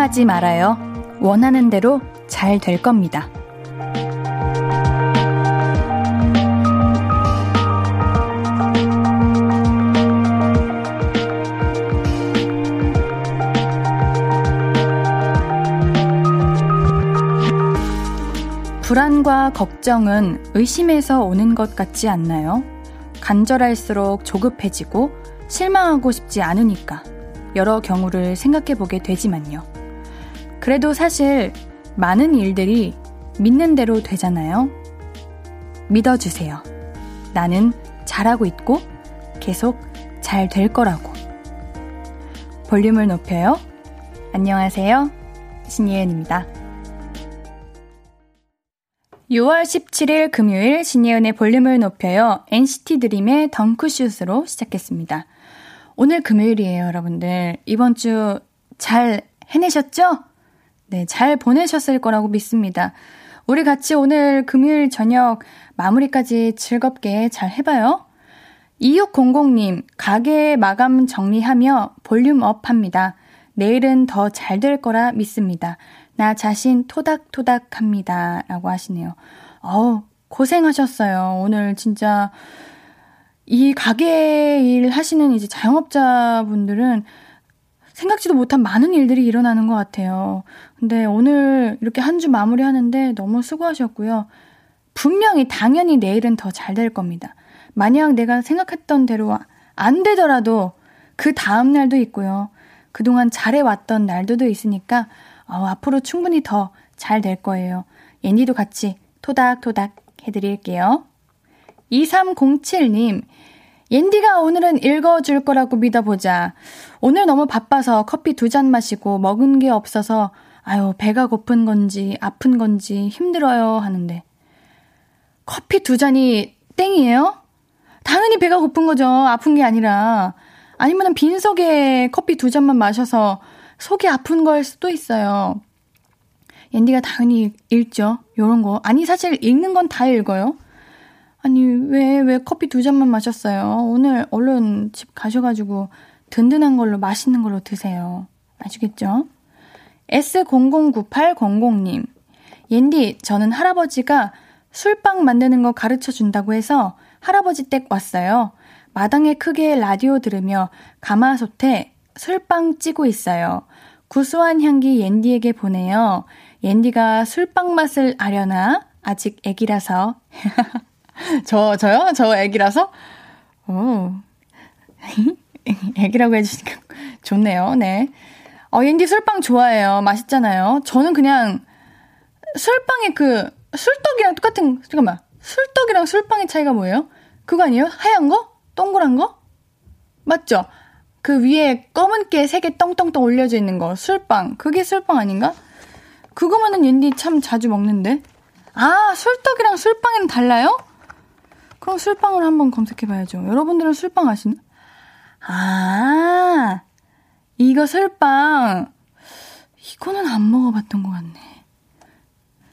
의심하지 말아요. 원하는 대로 잘 될 겁니다. 불안과 걱정은 의심에서 오는 것 같지 않나요? 간절할수록 조급해지고 실망하고 싶지 않으니까 여러 경우를 생각해 보게 되지만요. 그래도 사실 많은 일들이 믿는 대로 되잖아요. 믿어주세요. 나는 잘하고 있고 계속 잘 될 거라고. 볼륨을 높여요. 안녕하세요. 신예은입니다. 6월 17일 금요일 신예은의 볼륨을 높여요. NCT 드림의 덩크슛으로 시작했습니다. 오늘 금요일이에요, 여러분들. 이번 주 잘 해내셨죠? 네, 잘 보내셨을 거라고 믿습니다. 우리 같이 오늘 금요일 저녁 마무리까지 즐겁게 잘 해봐요. 2600님, 가게 마감 정리하며 볼륨 up 합니다. 내일은 더 잘 될 거라 믿습니다. 나 자신 토닥토닥 합니다. 라고 하시네요. 어우, 고생하셨어요. 오늘 진짜 이 가게 일 하시는 이제 자영업자분들은 생각지도 못한 많은 일들이 일어나는 것 같아요. 근데 오늘 이렇게 한 주 마무리 하는데 너무 수고하셨고요. 분명히 당연히 내일은 더 잘 될 겁니다. 만약 내가 생각했던 대로 안 되더라도 그 다음 날도 있고요. 그동안 잘해왔던 날들도 있으니까 어, 앞으로 충분히 더 잘 될 거예요. 옌디도 같이 토닥토닥 해드릴게요. 2307님, 옌디가 오늘은 읽어줄 거라고 믿어보자. 오늘 너무 바빠서 커피 두 잔 마시고 먹은 게 없어서 아유, 배가 고픈 건지 아픈 건지 힘들어요 하는데. 커피 두 잔이 땡이에요? 당연히 배가 고픈 거죠. 아픈 게 아니라. 아니면 빈속에 커피 두 잔만 마셔서 속이 아픈 걸 수도 있어요. 앤디가 당연히 읽죠. 요런 거. 아니, 사실 읽는 건 다 읽어요. 아니, 왜, 왜 커피 두 잔만 마셨어요? 오늘 얼른 집 가셔가지고 든든한 걸로 맛있는 걸로 드세요. 아시겠죠? S009800님. 옌디, 저는 할아버지가 술빵 만드는 거 가르쳐 준다고 해서 할아버지 댁 왔어요. 마당에 크게 라디오 들으며 가마솥에 술빵 찌고 있어요. 구수한 향기 옌디에게 보내요. 옌디가 술빵 맛을 아려나? 아직 애기라서. 저, 저요? 저 애기라서? 오. 애기라고 해주시니까 좋네요. 네. 어, 옌디 술빵 좋아해요. 맛있잖아요. 저는 그냥 술빵의 그, 술떡이랑 똑같은, 잠깐만. 술떡이랑 술빵의 차이가 뭐예요? 그거 아니에요? 하얀 거? 동그란 거? 맞죠? 그 위에 검은게 세개 떵떵떵 올려져 있는 거 술빵 그게 술빵 아닌가? 그거만은 옌디 참 자주 먹는데 아 술떡이랑 술빵은 달라요? 그럼 술빵을 한번 검색해봐야죠 여러분들은 술빵 아시나? 아 이거 술빵 이거는 안 먹어봤던 것 같네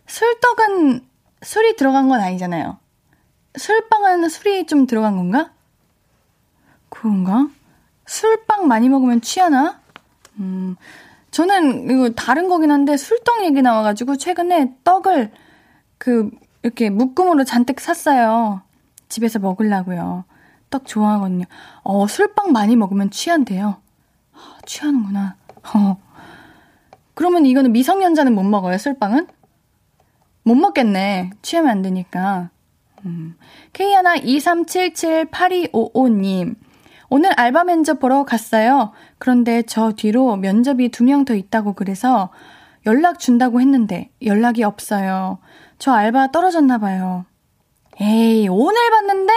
술떡은 술이 들어간 건 아니잖아요 술빵은 술이 좀 들어간 건가? 그런가? 술빵 많이 먹으면 취하나? 음, 저는 이거 다른 거긴 한데 술떡 얘기 나와가지고 최근에 떡을 그 이렇게 묶음으로 잔뜩 샀어요. 집에서 먹으려고요. 떡 좋아하거든요. 어, 술빵 많이 먹으면 취한대요. 아, 취하는구나. 어. 그러면 이거는 미성년자는 못 먹어요, 술빵은? 못 먹겠네. 취하면 안 되니까. 음. K123778255님. 오늘 알바 면접 보러 갔어요. 그런데 저 뒤로 면접이 두 명 더 있다고 그래서 연락 준다고 했는데 연락이 없어요. 저 알바 떨어졌나 봐요. 에이, 오늘 봤는데?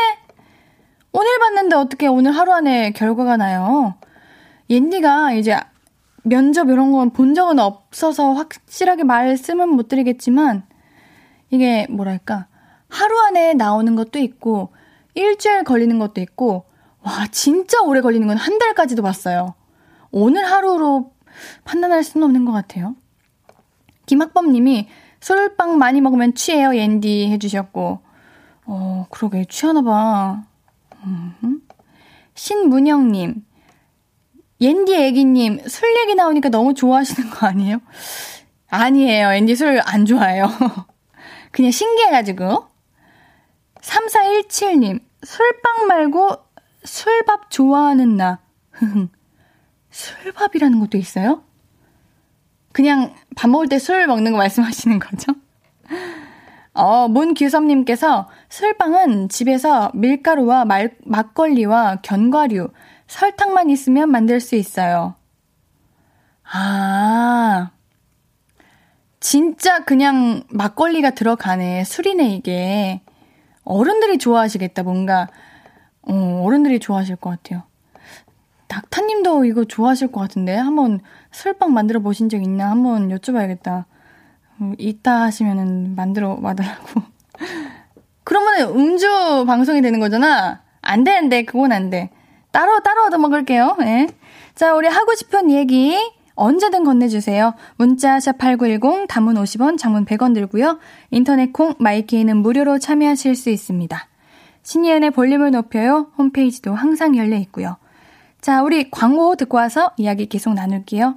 오늘 봤는데 어떻게 오늘 하루 안에 결과가 나요? 옌디가 이제 면접 이런 건 본 적은 없어서 확실하게 말씀은 못 드리겠지만 이게 뭐랄까 하루 안에 나오는 것도 있고 일주일 걸리는 것도 있고 와, 진짜 오래 걸리는 건 한 달까지도 봤어요. 오늘 하루로 판단할 수는 없는 것 같아요. 김학범 님이 술빵 많이 먹으면 취해요, 옌디 해주셨고. 어, 그러게, 취하나 봐. 음. 신문영 님. 옌디 애기님, 술 얘기 나오니까 너무 좋아하시는 거 아니에요? 아니에요. 앤디 술 안 좋아해요. 그냥 신기해가지고. 3417님, 술빵 말고 술밥 좋아하는 나. 술밥이라는 것도 있어요? 그냥 밥 먹을 때 술 먹는 거 말씀하시는 거죠? 어, 문규섭님께서 술빵은 집에서 밀가루와 말, 막걸리와 견과류, 설탕만 있으면 만들 수 있어요. 아, 진짜 그냥 막걸리가 들어가네. 술이네, 이게. 어른들이 좋아하시겠다, 뭔가. 어, 어른들이 좋아하실 것 같아요. 닥타님도 이거 좋아하실 것 같은데. 한번 술빵 만들어 보신 적 있나? 한번 여쭤봐야겠다. 음, 있다 하시면은 만들어 와달라고. 그러면 음주 방송이 되는 거잖아? 안 되는데, 그건 안 돼. 따로, 따로 얻어 먹을게요. 예. 자, 우리 하고 싶은 얘기 언제든 건네주세요. 문자 샵8910 단문 50원, 장문 100원 들고요. 인터넷 콩 마이케이는 무료로 참여하실 수 있습니다. 신예은의 볼륨을 높여요. 홈페이지도 항상 열려 있고요. 자, 우리 광고 듣고 와서 이야기 계속 나눌게요.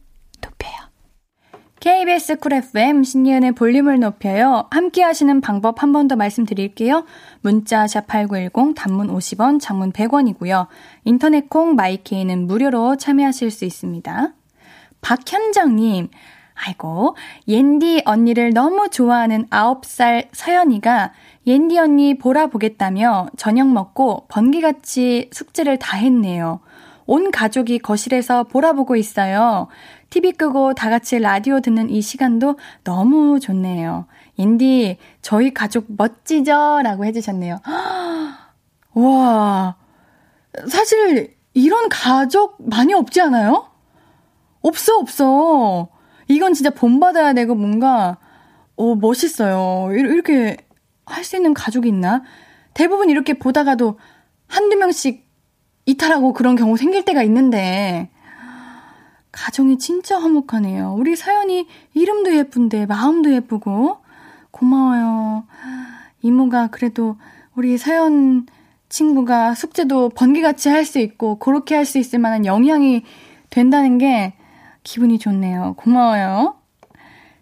KBS Cool FM 신예은의 볼륨을 높여요. 함께 하시는 방법 한 번 더 말씀드릴게요. 문자 샵8910 단문 50원, 장문 100원이고요. 인터넷 콩 my K는 무료로 참여하실 수 있습니다. 박현정님, 아이고, 옌디 언니를 너무 좋아하는 9살 서연이가 옌디 언니 보라 보겠다며 저녁 먹고 번개같이 숙제를 다 했네요. 온 가족이 거실에서 보라 보고 있어요. TV 끄고 다 같이 라디오 듣는 이 시간도 너무 좋네요. 옌디, 저희 가족 멋지죠? 라고 해주셨네요. 와, 사실 이런 가족 많이 없지 않아요? 없어, 없어. 이건 진짜 본받아야 되고 뭔가, 어, 멋있어요. 이렇게 할 수 있는 가족이 있나? 대부분 이렇게 보다가도 한두 명씩 이탈하고 그런 경우 생길 때가 있는데, 가정이 진짜 화목하네요. 우리 사연이 이름도 예쁜데, 마음도 예쁘고, 고마워요. 이모가 그래도 우리 사연 친구가 숙제도 번개같이 할 수 있고, 그렇게 할 수 있을 만한 영향이 된다는 게 기분이 좋네요. 고마워요.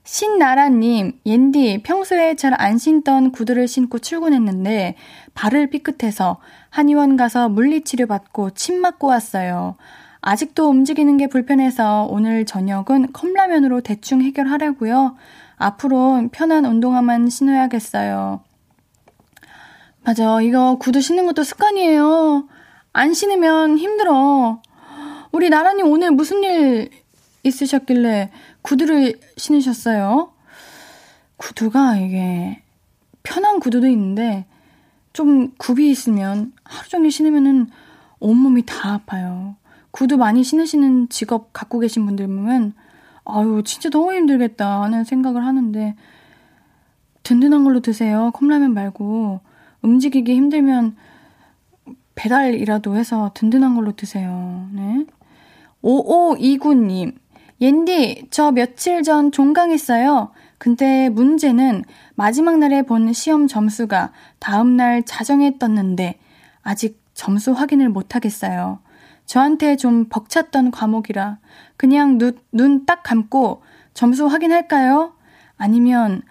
신나라님, 옌디, 평소에 잘 안 신던 구두를 신고 출근했는데 발을 삐끗해서 한의원 가서 물리치료 받고 침 맞고 왔어요. 아직도 움직이는 게 불편해서 오늘 저녁은 컵라면으로 대충 해결하려고요. 앞으로 편한 운동화만 신어야겠어요. 맞아. 이거 구두 신는 것도 습관이에요. 안 신으면 힘들어. 우리 나라님 오늘 무슨 일 있으셨길래 구두를 신으셨어요? 구두가 이게 편한 구두도 있는데 좀 굽이 있으면 하루 종일 신으면은 온몸이 다 아파요. 구두 많이 신으시는 직업 갖고 계신 분들 보면 아유 진짜 너무 힘들겠다 하는 생각을 하는데 든든한 걸로 드세요. 컵라면 말고 움직이기 힘들면 배달이라도 해서 든든한 걸로 드세요. 네. 5529님, 옌디, 저 며칠 전 종강했어요. 근데 문제는 마지막 날에 본 시험 점수가 다음날 자정에 떴는데 아직 점수 확인을 못하겠어요. 저한테 좀 벅찼던 과목이라 그냥 눈 딱 감고 점수 확인할까요? 아니면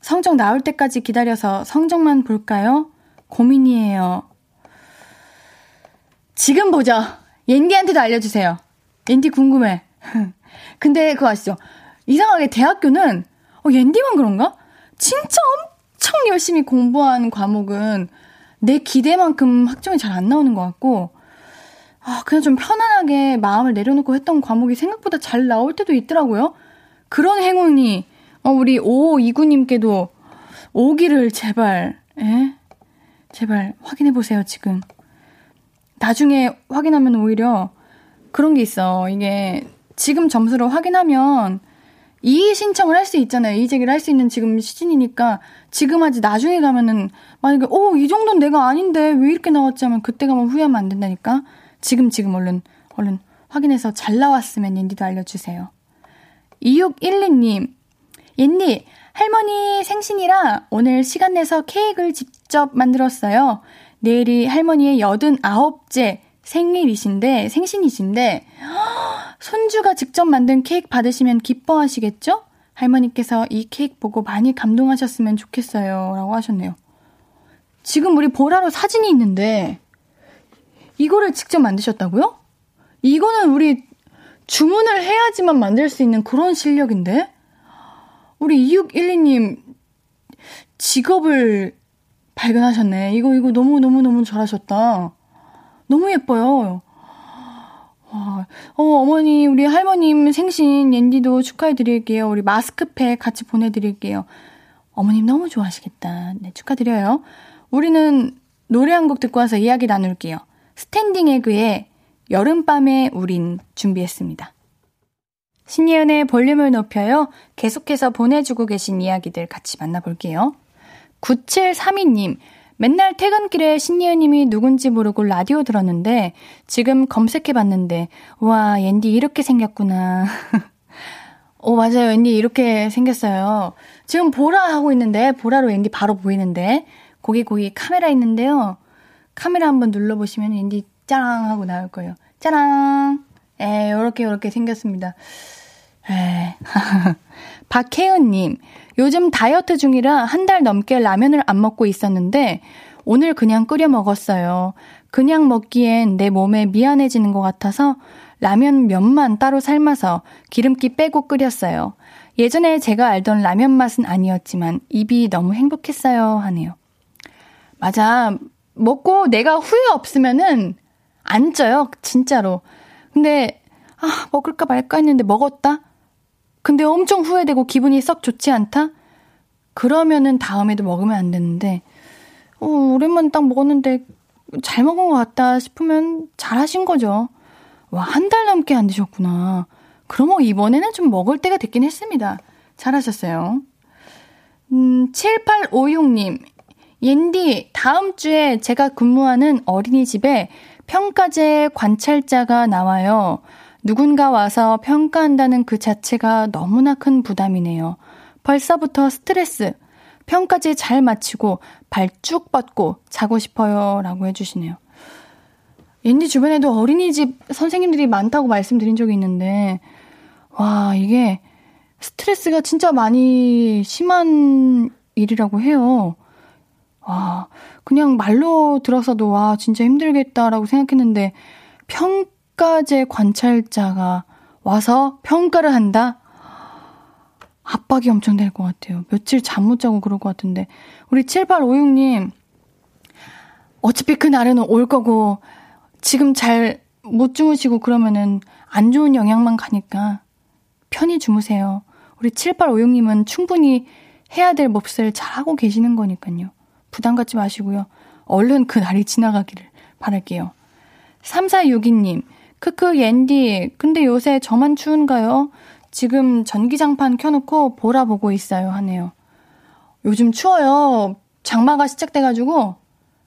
성적 나올 때까지 기다려서 성적만 볼까요? 고민이에요. 지금 보죠. 옌디한테도 알려주세요. 옌디 궁금해. 근데 그거 아시죠? 이상하게 대학교는 어, 옌디만 그런가? 진짜 엄청 열심히 공부한 과목은 내 기대만큼 학점이 잘 안 나오는 것 같고 아, 그냥 좀 편안하게 마음을 내려놓고 했던 과목이 생각보다 잘 나올 때도 있더라고요. 그런 행운이 어, 우리 5529님께도 오기를 제발, 예? 제발 확인해 보세요, 지금. 나중에 확인하면 오히려 그런 게 있어. 이게 지금 점수로 확인하면 이의 신청을 할 수 있잖아요. 이의 제기를 할 수 있는 지금 시즌이니까 지금 하지 나중에 가면은 만약에 어, 이 정도는 내가 아닌데 왜 이렇게 나왔지 하면 그때 가면 후회하면 안 된다니까. 지금 지금 얼른 얼른 확인해서 잘 나왔으면 옌디도 알려주세요. 2612님, 옌디, 할머니 생신이라 오늘 시간 내서 케이크를 직접 만들었어요. 내일이 할머니의 89째 생일이신데, 생신이신데, 손주가 직접 만든 케이크 받으시면 기뻐하시겠죠? 할머니께서 이 케이크 보고 많이 감동하셨으면 좋겠어요. 라고 하셨네요. 지금 우리 보라로 사진이 있는데, 이거를 직접 만드셨다고요? 이거는 우리 주문을 해야지만 만들 수 있는 그런 실력인데? 우리 2612님, 직업을 발견하셨네. 이거, 이거 너무너무너무 잘하셨다. 너무 예뻐요. 와, 어, 어머니, 우리 할머님 생신 옌디도 축하해드릴게요. 우리 마스크팩 같이 보내드릴게요. 어머님 너무 좋아하시겠다. 네, 축하드려요. 우리는 노래 한 곡 듣고 와서 이야기 나눌게요. Standing Egg의 여름밤에 우린 준비했습니다. 신예은의 볼륨을 높여요. 계속해서 보내주고 계신 이야기들 같이 만나볼게요. 9732님, 맨날 퇴근길에 신예은님이 누군지 모르고 라디오 들었는데 지금 검색해봤는데 와 옌디 이렇게 생겼구나. 오 맞아요 옌디 이렇게 생겼어요. 지금 보라 하고 있는데 보라로 옌디 바로 보이는데 거기 거기 카메라 있는데요. 카메라 한번 눌러보시면 옌디 짜랑 하고 나올 거예요. 짜랑. 에 요렇게 요렇게 생겼습니다. 에 박혜은님, 요즘 다이어트 중이라 한 달 넘게 라면을 안 먹고 있었는데 오늘 그냥 끓여 먹었어요. 그냥 먹기엔 내 몸에 미안해지는 것 같아서 라면 면만 따로 삶아서 기름기 빼고 끓였어요. 예전에 제가 알던 라면 맛은 아니었지만 입이 너무 행복했어요. 하네요. 맞아. 먹고 내가 후회 없으면은 안 쪄요. 진짜로. 근데, 아, 먹을까 말까 했는데 먹었다? 근데 엄청 후회되고 기분이 썩 좋지 않다? 그러면은 다음에도 먹으면 안 되는데, 어, 오랜만에 딱 먹었는데 잘 먹은 것 같다 싶으면 잘 하신 거죠. 와, 한 달 넘게 안 드셨구나. 그러면 이번에는 좀 먹을 때가 됐긴 했습니다. 잘하셨어요. 음, 7856님. 옌디, 다음 주에 제가 근무하는 어린이집에 평가제 관찰자가 나와요. 누군가 와서 평가한다는 그 자체가 너무나 큰 부담이네요. 벌써부터 스트레스. 평까지 잘 마치고 발 쭉 뻗고 자고 싶어요. 라고 해주시네요. 옌디 주변에도 어린이집 선생님들이 많다고 말씀드린 적이 있는데, 와, 이게 스트레스가 진짜 많이 심한 일이라고 해요. 와, 그냥 말로 들어서도 와, 진짜 힘들겠다라고 생각했는데, 평가제 관찰자가 와서 평가를 한다? 압박이 엄청 될 것 같아요. 며칠 잠 못 자고 그럴 것 같은데. 우리 7856님, 어차피 그날에는 올 거고, 지금 잘 못 주무시고 그러면은 안 좋은 영향만 가니까 편히 주무세요. 우리 7856님은 충분히 해야 될 몫을 잘하고 계시는 거니까요. 부담 갖지 마시고요. 얼른 그 날이 지나가기를 바랄게요. 3462님, 크크, 옌디, 근데 요새 저만 추운가요? 지금 전기장판 켜놓고 보라 보고 있어요. 하네요. 요즘 추워요. 장마가 시작돼가지고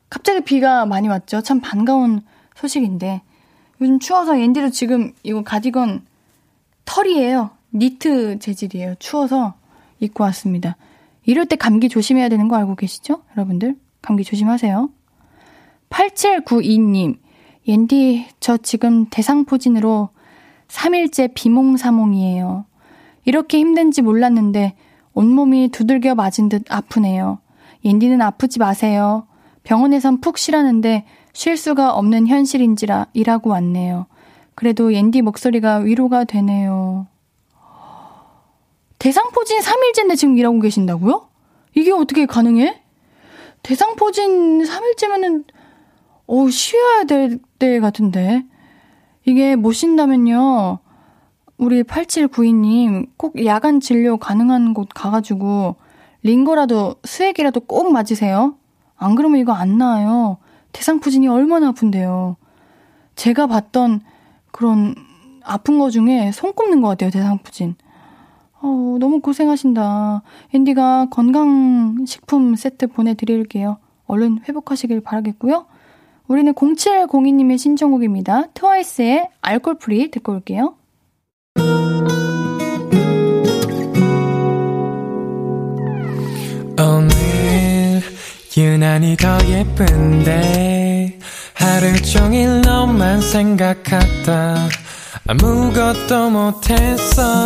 갑자기 비가 많이 왔죠. 참 반가운 소식인데 요즘 추워서 옌디도 지금 이거 가디건 털이에요. 니트 재질이에요. 추워서 입고 왔습니다. 이럴 때 감기 조심해야 되는 거 알고 계시죠? 여러분들 감기 조심하세요. 8792님 옌디 저 지금 대상포진으로 3일째 비몽사몽이에요. 이렇게 힘든지 몰랐는데 온몸이 두들겨 맞은 듯 아프네요. 옌디는 아프지 마세요. 병원에선 푹 쉬라는데 쉴 수가 없는 현실인지라 일하고 왔네요. 그래도 옌디 목소리가 위로가 되네요. 대상포진 3일째인데 지금 일하고 계신다고요? 이게 어떻게 가능해? 대상포진 3일째면은, 어, 쉬어야 될 때 같은데. 이게 못 쉰다면요. 우리 8792님 꼭 야간 진료 가능한 곳 가가지고 링거라도 수액이라도 꼭 맞으세요. 안 그러면 이거 안 나아요. 대상포진이 얼마나 아픈데요. 제가 봤던 그런 아픈 거 중에 손 꼽는 것 같아요, 대상포진. 어, 너무 고생하신다. 옌디가 건강식품 세트 보내드릴게요. 얼른 회복하시길 바라겠고요. 우리는 0702님의 신청곡입니다. TWICE의 Alcohol-Free 듣고 올게요. 오늘 유난히 더 예쁜데 하루 종일 너만 생각하다 아무것도 못했어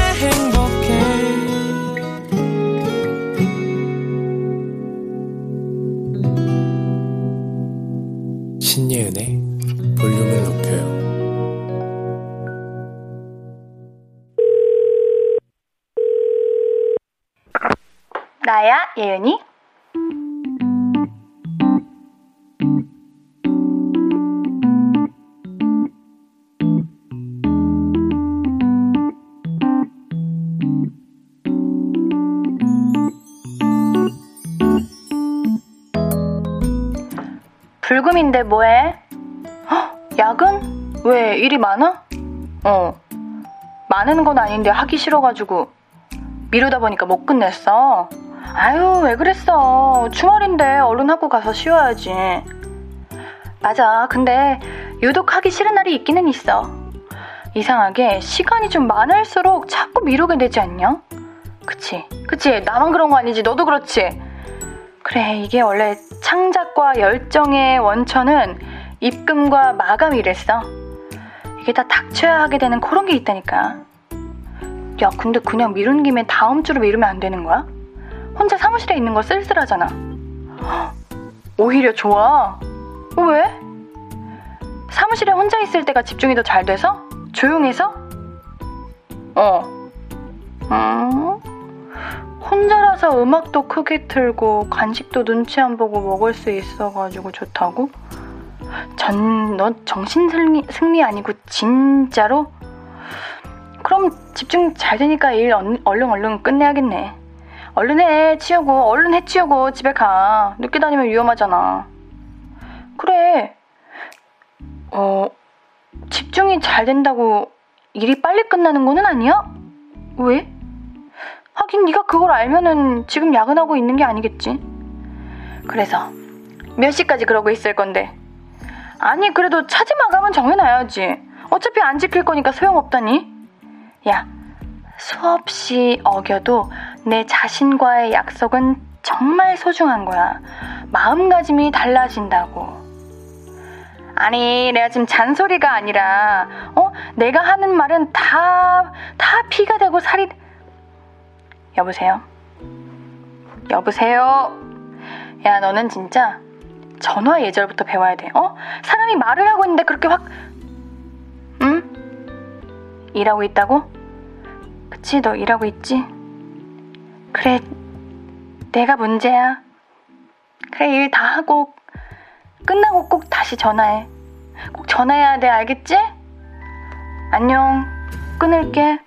나야, 예은이? 불금인데 뭐해? 헉, 야근? 왜 일이 많아? 어. 많은 건 아닌데 하기 싫어가지고 미루다 보니까 못 끝냈어. 아유, 왜 그랬어. 주말인데 얼른 하고 가서 쉬어야지. 맞아. 근데 유독 하기 싫은 날이 있기는 있어. 이상하게 시간이 좀 많을수록 자꾸 미루게 되지 않냐? 그치? 그치? 나만 그런 거 아니지? 너도 그렇지? 그래, 이게 원래 창작과 열정의 원천은 입금과 마감이랬어. 이게 다 닥쳐야 하게 되는 그런 게 있다니까. 야, 근데 그냥 미룬 김에 다음 주로 미루면 안 되는 거야? 혼자 사무실에 있는 거 쓸쓸하잖아. 오히려 좋아. 어, 왜? 사무실에 혼자 있을 때가 집중이 더 잘 돼서? 조용해서? 어. 음. 혼자라서 음악도 크게 틀고 간식도 눈치 안 보고 먹을 수 있어가지고 좋다고? 전, 너 정신 승리, 승리 아니고 진짜로? 그럼 집중 잘 되니까 일 얼른 얼른 끝내야겠네. 얼른 해, 치우고, 얼른 해 치우고 집에 가. 늦게 다니면 위험하잖아. 그래. 어, 집중이 잘 된다고 일이 빨리 끝나는 거는 아니야? 왜? 하긴 네가 그걸 알면은 지금 야근하고 있는 게 아니겠지. 그래서 몇 시까지 그러고 있을 건데? 아니 그래도 차지 마감은 정해놔야지. 어차피 안 지킬 거니까 소용없다니. 야 수없이 어겨도 내 자신과의 약속은 정말 소중한 거야. 마음가짐이 달라진다고. 아니, 내가 지금 잔소리가 아니라, 어? 내가 하는 말은 다, 다 피가 되고 살이, 여보세요? 여보세요? 야, 너는 진짜 전화 예절부터 배워야 돼. 어? 사람이 말을 하고 있는데 그렇게 확, 응? 일하고 있다고? 그치, 너 일하고 있지? 그래, 내가 문제야. 그래, 일 다 하고, 끝나고 꼭 다시 전화해. 꼭 전화해야 돼, 알겠지? 안녕. 끊을게.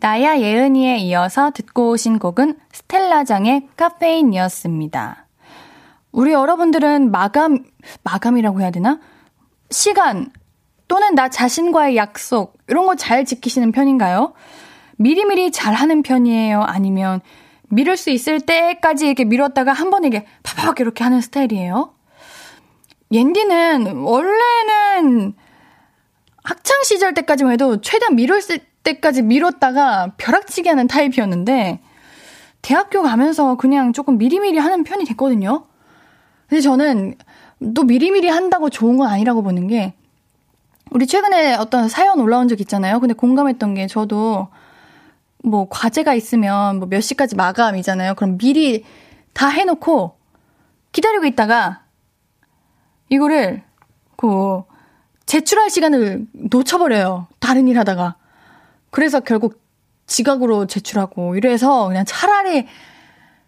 나야 예은이에 이어서 듣고 오신 곡은 스텔라장의 카페인이었습니다. 우리 여러분들은 마감, 마감이라고 해야 되나? 시간 또는 나 자신과의 약속 이런 거 잘 지키시는 편인가요? 미리미리 잘 하는 편이에요? 아니면 미룰 수 있을 때까지 이렇게 미뤘다가 한 번에 이게 파박 이렇게 하는 스타일이에요? 옌디는 원래는 학창 시절 때까지만 해도 최대한 미룰 때까지 미뤘다가 벼락치기 하는 타입이었는데 대학교 가면서 그냥 조금 미리미리 하는 편이 됐거든요. 근데 저는 또 미리미리 한다고 좋은 건 아니라고 보는 게 우리 최근에 어떤 사연 올라온 적 있잖아요. 근데 공감했던 게 저도 뭐 과제가 있으면 뭐 몇 시까지 마감이잖아요. 그럼 미리 다 해놓고 기다리고 있다가 이거를 그 제출할 시간을 놓쳐버려요. 다른 일 하다가. 그래서 결국 지각으로 제출하고 이래서 그냥 차라리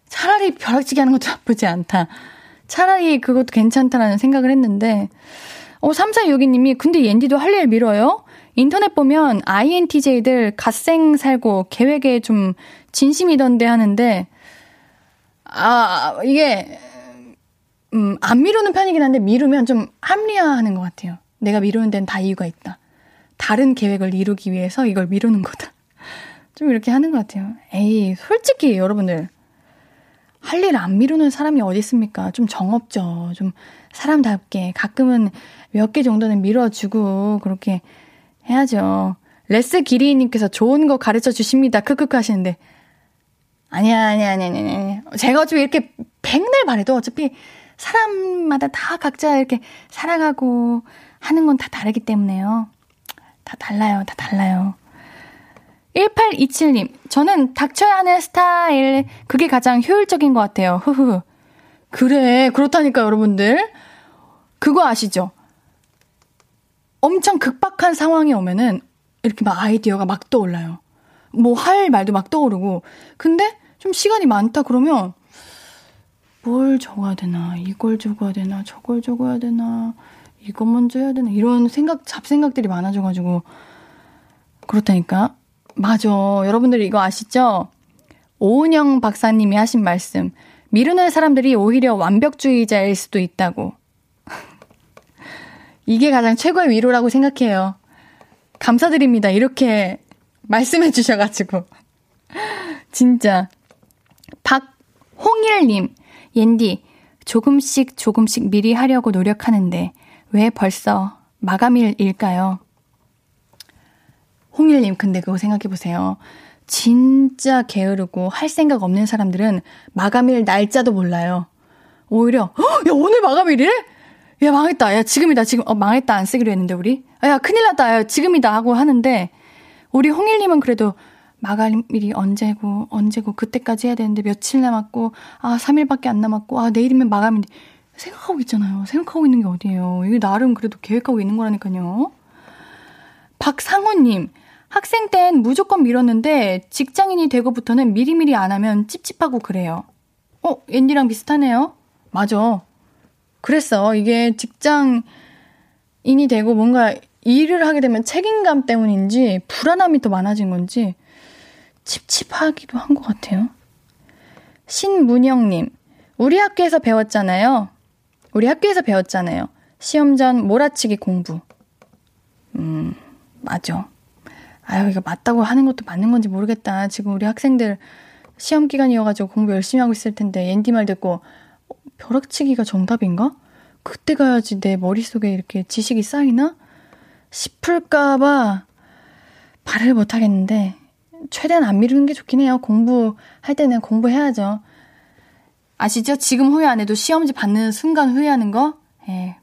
차라리 벼락치기 하는 것도 나쁘지 않다. 차라리 그것도 괜찮다라는 생각을 했는데 어 3462님이 근데 옌디도 할 일 미뤄요? 인터넷 보면 INTJ들 갓생 살고 계획에 좀 진심이던데 하는데 아 이게 음, 안 미루는 편이긴 한데 미루면 좀 합리화하는 것 같아요. 내가 미루는 데는 다 이유가 있다. 다른 계획을 이루기 위해서 이걸 미루는 거다. 좀 이렇게 하는 것 같아요. 에이, 솔직히 여러분들. 할 일 안 미루는 사람이 어디 있습니까? 좀 정없죠. 좀 사람답게. 가끔은 몇 개 정도는 미뤄주고, 그렇게 해야죠. 레스 기리님께서 좋은 거 가르쳐 주십니다. 크크크 하시는데. 아니야, 아니야, 아니야, 아니야. 제가 어차피 이렇게 백날 말해도 어차피 사람마다 다 각자 이렇게 살아가고 하는 건 다 다르기 때문에요. 다 달라요, 다 달라요. 1827님, 저는 닥쳐야 하는 스타일, 그게 가장 효율적인 것 같아요. 흐흐. 그래, 그렇다니까, 여러분들. 그거 아시죠? 엄청 극박한 상황이 오면은, 이렇게 막 아이디어가 막 떠올라요. 뭐 할 말도 막 떠오르고. 근데 좀 시간이 많다 그러면, 뭘 적어야 되나, 이걸 적어야 되나, 저걸 적어야 되나, 이것 먼저 해야 되나, 이런 생각, 잡생각들이 많아져가지고, 그렇다니까. 맞아. 여러분들 이거 아시죠? 오은영 박사님이 하신 말씀. 미루는 사람들이 오히려 완벽주의자일 수도 있다고. 이게 가장 최고의 위로라고 생각해요. 감사드립니다. 이렇게 말씀해 주셔가지고. 진짜. 박홍일님, 옌디, 조금씩 조금씩 미리 하려고 노력하는데 왜 벌써 마감일일까요? 홍일님, 근데 그거 생각해보세요. 진짜 게으르고 할 생각 없는 사람들은 마감일 날짜도 몰라요. 오히려, 야, 오늘 마감일이래? 야, 망했다. 야, 지금이다. 지금, 어, 망했다. 안 쓰기로 했는데, 우리. 야, 큰일 났다. 야, 지금이다. 하고 하는데, 우리 홍일님은 그래도 마감일이 언제고, 언제고, 그때까지 해야 되는데 며칠 남았고, 아, 3일밖에 안 남았고, 아, 내일이면 마감인데, 생각하고 있잖아요. 생각하고 있는 게 어디예요. 이게 나름 그래도 계획하고 있는 거라니까요. 박상호님, 학생 땐 무조건 미뤘는데 직장인이 되고부터는 미리미리 안 하면 찝찝하고 그래요. 어, 앤디랑 비슷하네요. 맞아. 그랬어. 이게 직장인이 되고 뭔가 일을 하게 되면 책임감 때문인지 불안함이 더 많아진 건지 찝찝하기도 한 것 같아요. 신문영님, 우리 학교에서 배웠잖아요. 우리 학교에서 배웠잖아요. 시험 전 몰아치기 공부. 음, 맞아. 아유, 이거 맞다고 하는 것도 맞는 건지 모르겠다. 지금 우리 학생들 시험 기간이어가지고 공부 열심히 하고 있을 텐데, 앤디 말 듣고, 어, 벼락치기가 정답인가? 그때 가야지 내 머릿속에 이렇게 지식이 쌓이나? 싶을까봐 말을 못하겠는데, 최대한 안 미루는 게 좋긴 해요. 공부할 때는 공부해야죠. 아시죠? 지금 후회 안 해도 시험지 받는 순간 후회하는 거? 예.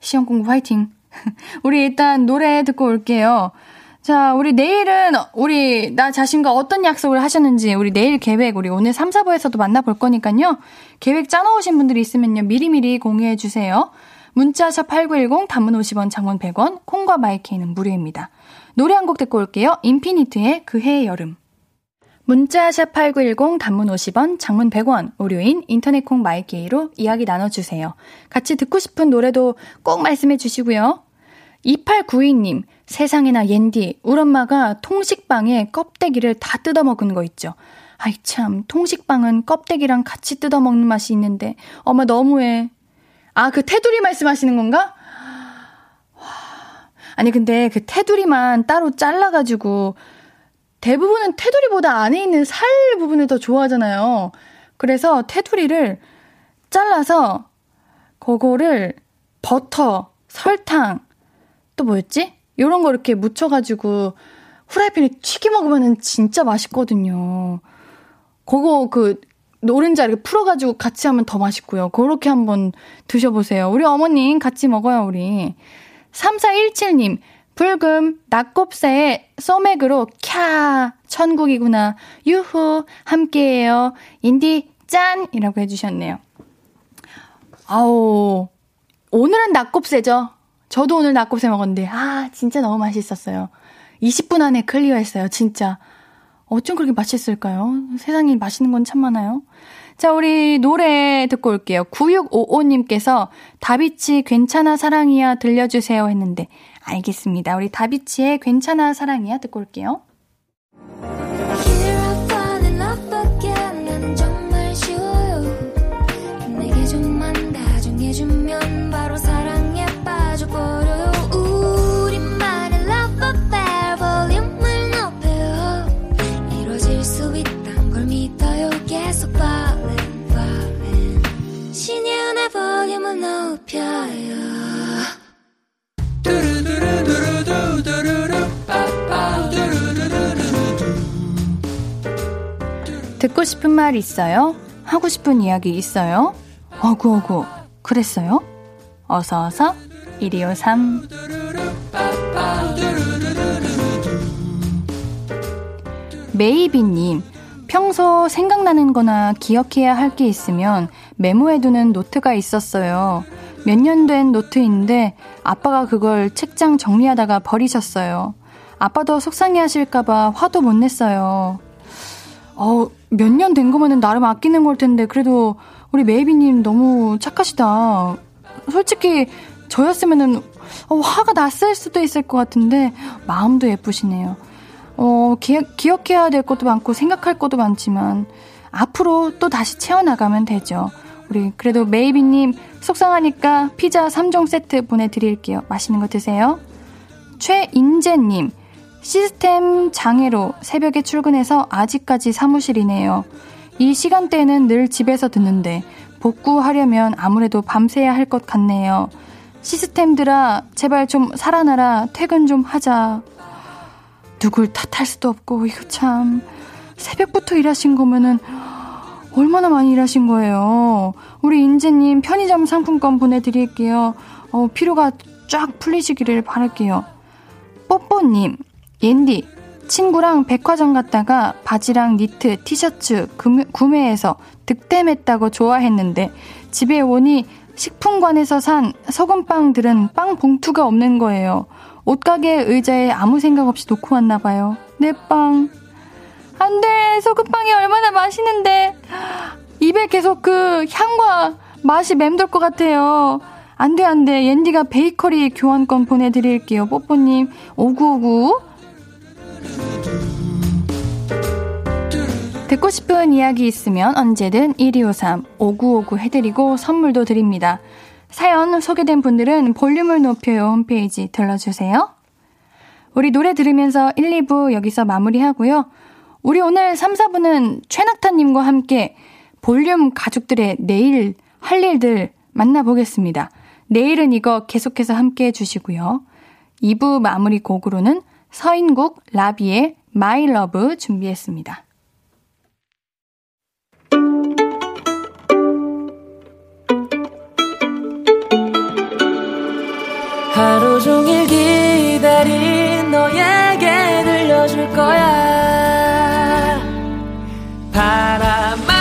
시험 공부 화이팅. 우리 일단 노래 듣고 올게요. 자, 우리 내일은 우리 나 자신과 어떤 약속을 하셨는지 우리 내일 계획 우리 오늘 3, 4부에서도 만나볼 거니까요. 계획 짜놓으신 분들이 있으면요. 미리미리 공유해 주세요. 문자샵 8910 단문 50원 장문 100원 콩과 마이케이는 무료입니다. 노래 한 곡 듣고 올게요. 인피니트의 그해의 여름. 문자샵 8910 단문 50원 장문 100원 무료인 인터넷 콩 my K로 이야기 나눠주세요. 같이 듣고 싶은 노래도 꼭 말씀해 주시고요. 2892님 세상에나 옌디, 우리 엄마가 통식빵에 껍데기를 다 뜯어먹은 거 있죠. 아이 참, 통식빵은 껍데기랑 같이 뜯어먹는 맛이 있는데, 엄마 너무해. 아, 그 테두리 말씀하시는 건가? 아니, 근데 그 테두리만 따로 잘라가지고, 대부분은 테두리보다 안에 있는 살 부분을 더 좋아하잖아요. 그래서 테두리를 잘라서, 그거를 버터, 설탕, 또 뭐였지? 요런 거 이렇게 묻혀가지고 후라이팬에 튀겨 먹으면 진짜 맛있거든요. 그거 그 노른자 이렇게 풀어가지고 같이 하면 더 맛있고요. 그렇게 한번 드셔보세요. 우리 어머님 같이 먹어요, 우리. 3417님, 불금, 낙곱새의 소맥으로 캬, 천국이구나. 유후, 함께해요. 인디, 짠! 이라고 해주셨네요. 아우, 오늘은 낙곱새죠. 저도 오늘 낙곱새 먹었는데, 아, 진짜 너무 맛있었어요. 20분 안에 클리어했어요, 진짜. 어쩜 그렇게 맛있을까요? 세상에 맛있는 건 참 많아요. 자, 우리 노래 듣고 올게요. 9655님께서 다비치 괜찮아 사랑이야 들려주세요 했는데, 알겠습니다. 우리 다비치의 괜찮아 사랑이야 듣고 올게요. 듣고 싶은 말 있어요? 하고 싶은 이야기 있어요? 어구어구, 그랬어요? 어서어서 1253 메이비님, 평소 생각나는 거나 기억해야 할 게 있으면 메모해두는 노트가 있었어요. 몇 년 된 노트인데 아빠가 그걸 책장 정리하다가 버리셨어요. 아빠도 속상해 하실까봐 화도 못 냈어요. 어, 몇 년 된 거면은 나름 아끼는 걸 텐데, 그래도 우리 메이비님 너무 착하시다. 솔직히 저였으면은, 어, 화가 났을 수도 있을 것 같은데, 마음도 예쁘시네요. 어, 기, 기억해야 될 것도 많고, 생각할 것도 많지만, 앞으로 또 다시 채워나가면 되죠. 우리, 그래도 메이비님, 속상하니까 피자 3종 세트 보내드릴게요. 맛있는 거 드세요. 최인재님, 시스템 장애로 새벽에 출근해서 아직까지 사무실이네요. 이 시간대는 늘 집에서 듣는데 복구하려면 아무래도 밤새야 할 것 같네요. 시스템들아, 제발 좀 살아나라. 퇴근 좀 하자. 누굴 탓할 수도 없고, 이거 참. 새벽부터 일하신 거면은 얼마나 많이 일하신 거예요. 우리 인재님 편의점 상품권 보내드릴게요. 어, 피로가 쫙 풀리시기를 바랄게요. 뽀뽀님, 옌디, 친구랑 백화점 갔다가 바지랑 니트, 티셔츠 구매해서 득템했다고 좋아했는데 집에 오니 식품관에서 산 소금빵들은 빵 봉투가 없는 거예요. 옷가게 의자에 아무 생각 없이 놓고 왔나 봐요. 내 빵. 안 돼! 소금빵이 얼마나 맛있는데! 입에 계속 그 향과 맛이 맴돌 것 같아요. 안 돼, 안 돼. 옌디가 베이커리 교환권 보내드릴게요. 뽀뽀님. 오구오구. 듣고 싶은 이야기 있으면 언제든 1253 5959 해드리고 선물도 드립니다. 사연 소개된 분들은 볼륨을 높여요 홈페이지 들러주세요. 우리 노래 들으면서 1, 2부 여기서 마무리하고요. 우리 오늘 3, 4부는 최낙타님과 함께 볼륨 가족들의 내일 할 일들 만나보겠습니다. 내일은 이거 계속해서 함께 해주시고요. 2부 마무리 곡으로는 서인국 라비의 My Love 준비했습니다. 하루 종일 기다린 너에 바람아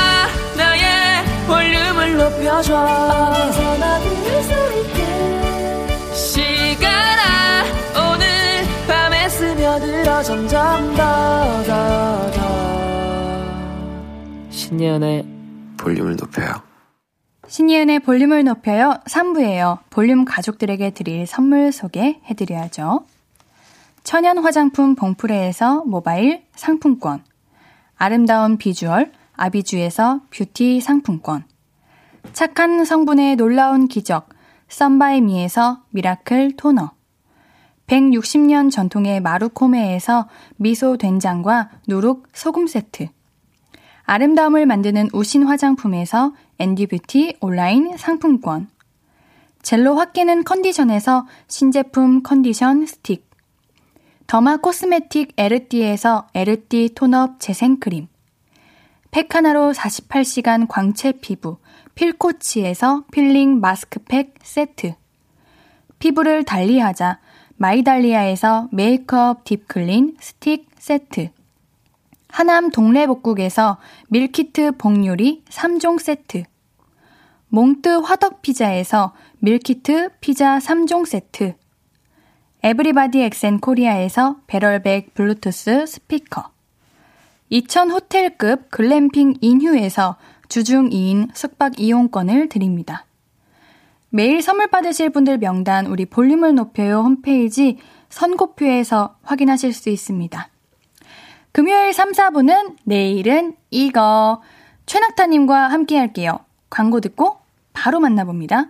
나의 볼륨을 높여줘 어디서나 들을 수 있게 시간아 오늘 밤에 스며들어 점점 더 더 더 신예은의 볼륨을 높여요 신이은의 볼륨을 높여요. 3부예요. 볼륨 가족들에게 드릴 선물 소개해드려야죠. 천연 화장품 봉프레에서 모바일 상품권. 아름다운 비주얼 아비주에서 뷰티 상품권. 착한 성분의 놀라운 기적. 썬바이미에서 미라클 토너. 160년 전통의 마루코메에서 미소 된장과 누룩 소금 세트. 아름다움을 만드는 우신 화장품에서 앤디뷰티 온라인 상품권. 젤로 확 깨는 컨디션에서 신제품 컨디션 스틱. 더마 코스메틱 에르띠에서 에르띠 톤업 재생크림. 팩 하나로 48시간 광채 피부 필코치에서 필링 마스크팩 세트. 피부를 달리하자 마이달리아에서 메이크업 딥클린 스틱 세트. 하남 동래복국에서 밀키트 복요리 3종 세트. 몽뜨 화덕피자에서 밀키트 피자 3종 세트. 에브리바디 엑센 코리아에서 배럴백 블루투스 스피커. 이천 호텔급 글램핑 인휴에서 주중 2인 숙박 이용권을 드립니다. 매일 선물 받으실 분들 명단 우리 볼륨을 높여요 홈페이지 선곡표에서 확인하실 수 있습니다. 금요일 3, 4부는 내일은 이거 최낙타님과 함께 할게요. 광고 듣고 바로 만나봅니다.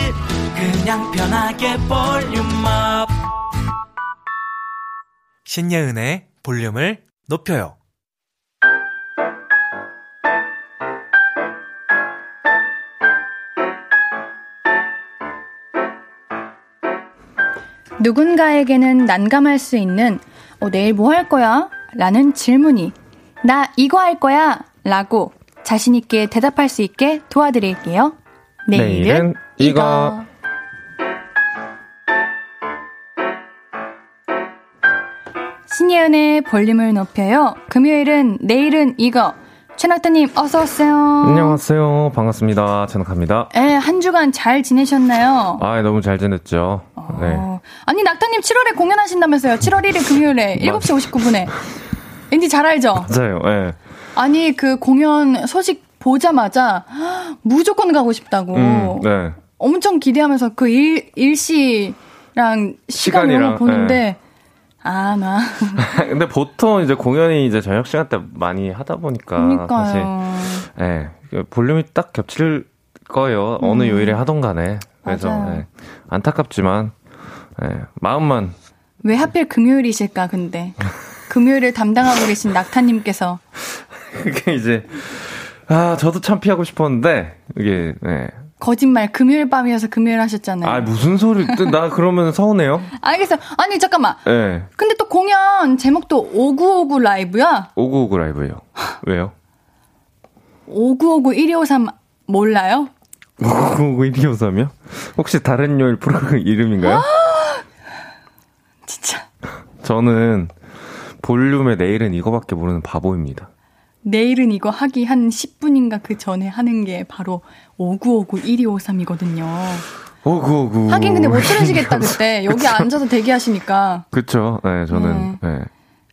그냥 편하게 볼륨업. 신예은의 볼륨을 높여요. 누군가에게는 난감할 수 있는 어, 내일 뭐 할 거야? 라는 질문이 나 이거 할 거야 라고 자신있게 대답할 수 있게 도와드릴게요. 내일은, 내일은 이거. 이거. 신예은의 볼륨을 높여요. 금요일은 내일은 이거. 최낙타님 어서 오세요. 안녕하세요. 반갑습니다. 최낙합니다. 네, 한 주간 잘 지내셨나요? 아, 너무 잘 지냈죠. 어... 네. 아니 낙타님 7월에 공연하신다면서요? 7월 1일 금요일에 7시 59분에. 왠지 잘 알죠? 맞아요. 네. 아니 그 공연 소식 보자마자 무조건 가고 싶다고. 음, 네. 엄청 기대하면서 그 일, 일시랑 시간이랑 보는데 네. 아, 나. 근데 보통 이제 공연이 이제 저녁 시간 때 많이 하다 보니까. 그러니까요. 사실, 예. 네, 볼륨이 딱 겹칠 거예요. 음. 어느 요일에 하던 간에. 그래서, 네, 안타깝지만, 네, 마음만. 왜 하필 금요일이실까, 근데. 금요일을 담당하고 계신 낙타님께서. 그게 이제, 아, 저도 참 피하고 싶었는데, 이게, 네. 거짓말 금요일 밤이어서 금요일 하셨잖아요. 아 무슨 소리? 나 그러면 서운해요. 알겠어. 아니 잠깐만. 네. 근데 또 공연 제목도 5959 라이브야? 5959 라이브예요. 왜요? 5959 1253 몰라요? 5959 1253이요? 혹시 다른 요일 프로그램 이름인가요? 아! 진짜. 저는 볼륨의 내일은 이거밖에 모르는 바보입니다. 내일은 이거 하기 한 10분인가 그 전에 하는 게 바로 5959 1253이거든요. 5959. 하긴 근데 못 들으시겠다 그때. 여기 앉아서 대기하시니까. 그쵸. 네, 저는 네. 네.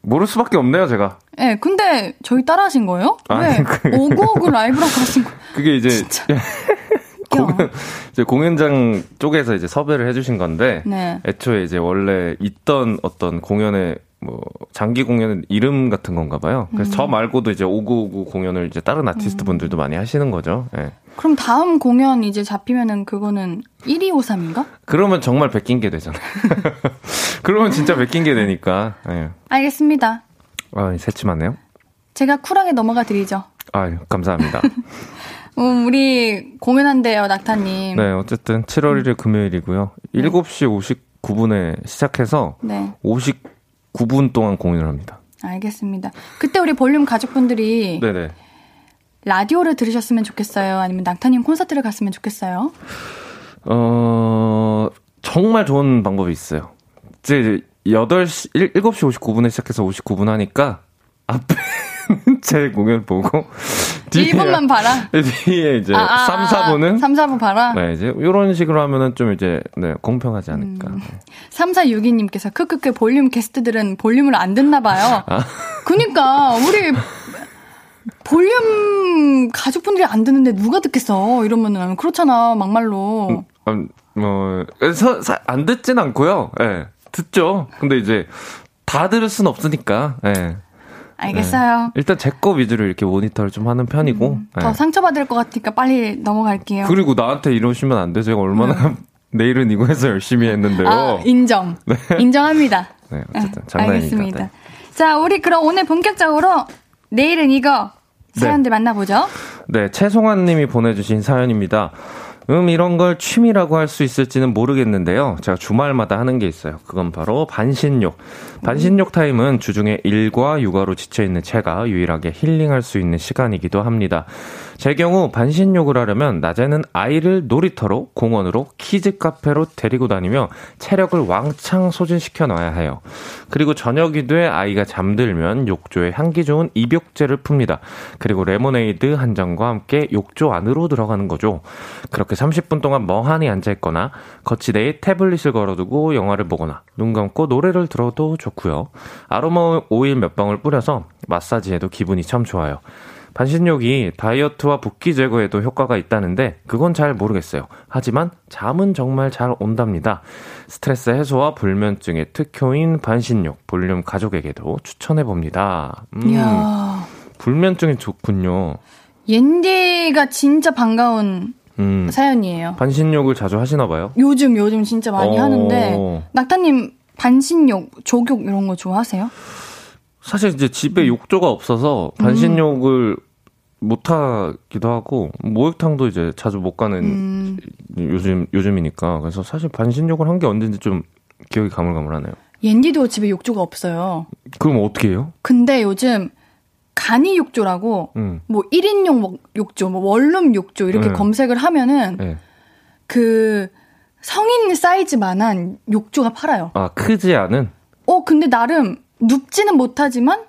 모를 수밖에 없네요, 제가. 네, 근데 저희 따라 하신 거예요? 왜? 5959 라이브라고 하신 거. 그게 이제 진짜. 공연, 이제 공연장 쪽에서 이제 섭외를 해주신 건데, 네. 애초에 이제 원래 있던 어떤 공연의 뭐 장기 공연은 이름 같은 건가 봐요. 그래서 음. 저 말고도 이제 5959 공연을 이제 다른 아티스트 음. 분들도 많이 하시는 거죠. 예. 그럼 다음 공연 이제 잡히면은 그거는 1253인가? 그러면 정말 베낀 게 되잖아요. 그러면 진짜 베낀 게 되니까. 예. 알겠습니다. 아, 새침하네요. 제가 쿨하게 넘어가 드리죠. 아, 감사합니다. 음, 우리 공연한대요, 낙타님. 네, 어쨌든 7월 1일 금요일이고요. 네. 7시 59분에 시작해서 네. 50 9분 동안 공연을 합니다. 알겠습니다. 그때 우리 볼륨 가족분들이 네네. 라디오를 들으셨으면 좋겠어요? 아니면 낙타님 콘서트를 갔으면 좋겠어요? 어, 정말 좋은 방법이 있어요. 이제 8시, 7시 59분에 시작해서 59분 하니까 앞에 제 공연 보고 뒤에 1분만 봐라. 뒤에 이제 아, 3, 4분은 3, 4분 봐라. 네, 이제 이런 식으로 하면은 좀 이제 네, 공평하지 않을까. 음. 네. 3462 님께서 크크크 볼륨 게스트들은 볼륨을 안 듣나 봐요. 아. 그니까 우리 볼륨 가족분들이 안 듣는데 누가 듣겠어? 이러면은 그렇잖아. 막말로. 음, 뭐 서, 사, 안 듣진 않고요. 예. 네, 듣죠. 근데 이제 다 들을 순 없으니까. 예. 네. 알겠어요. 네. 일단 제 거 위주로 이렇게 모니터를 좀 하는 편이고. 음, 더 네. 상처받을 것 같으니까 빨리 넘어갈게요. 그리고 나한테 이러시면 안 돼. 제가 얼마나 음. 내일은 이거 해서 열심히 했는데요. 아, 인정. 네. 인정합니다. 네, 어쨌든 장난입니다. 알겠습니다. 네. 자, 우리 그럼 오늘 본격적으로 내일은 이거 사연들 네. 만나보죠. 네, 최송환 님이 보내주신 사연입니다. 음, 이런 걸 취미라고 할 수 있을지는 모르겠는데요. 제가 주말마다 하는 게 있어요. 그건 바로 반신욕. 반신욕 타임은 주중에 일과 육아로 지쳐있는 제가 유일하게 힐링할 수 있는 시간이기도 합니다. 제 경우 반신욕을 하려면 낮에는 아이를 놀이터로, 공원으로, 키즈 카페로 데리고 다니며 체력을 왕창 소진시켜 놔야 해요. 그리고 저녁이 돼 아이가 잠들면 욕조에 향기 좋은 입욕제를 풉니다. 그리고 레모네이드 한 잔과 함께 욕조 안으로 들어가는 거죠. 그렇게 30분 동안 멍하니 앉아 있거나 거치대에 태블릿을 걸어두고 영화를 보거나 눈 감고 노래를 들어도 좋고요. 아로마 오일 몇 방울 뿌려서 마사지해도 기분이 참 좋아요. 반신욕이 다이어트와 붓기 제거에도 효과가 있다는데 그건 잘 모르겠어요. 하지만 잠은 정말 잘 온답니다. 스트레스 해소와 불면증의 특효인 반신욕 볼륨 가족에게도 추천해 봅니다. 음, 이야. 불면증이 좋군요. 옌디가 진짜 반가운 음, 사연이에요. 반신욕을 자주 하시나 봐요? 요즘 요즘 진짜 많이 어... 하는데 낙타님 반신욕, 족욕 이런 거 좋아하세요? 사실 이제 집에 욕조가 없어서 반신욕을 음. 못 하기도 하고 목욕탕도 이제 자주 못 가는 음. 요즘 요즘이니까 그래서 사실 반신욕을 한 게 언제인지 좀 기억이 가물가물하네요. 옌디도 집에 욕조가 없어요. 그럼 어떻게 해요? 근데 요즘 간이 욕조라고 음. 뭐 1인용 욕조, 뭐 원룸 욕조 이렇게 네. 검색을 하면은 네. 그 성인 사이즈만한 욕조가 팔아요. 아 크지 않은? 어 근데 나름 눕지는 못하지만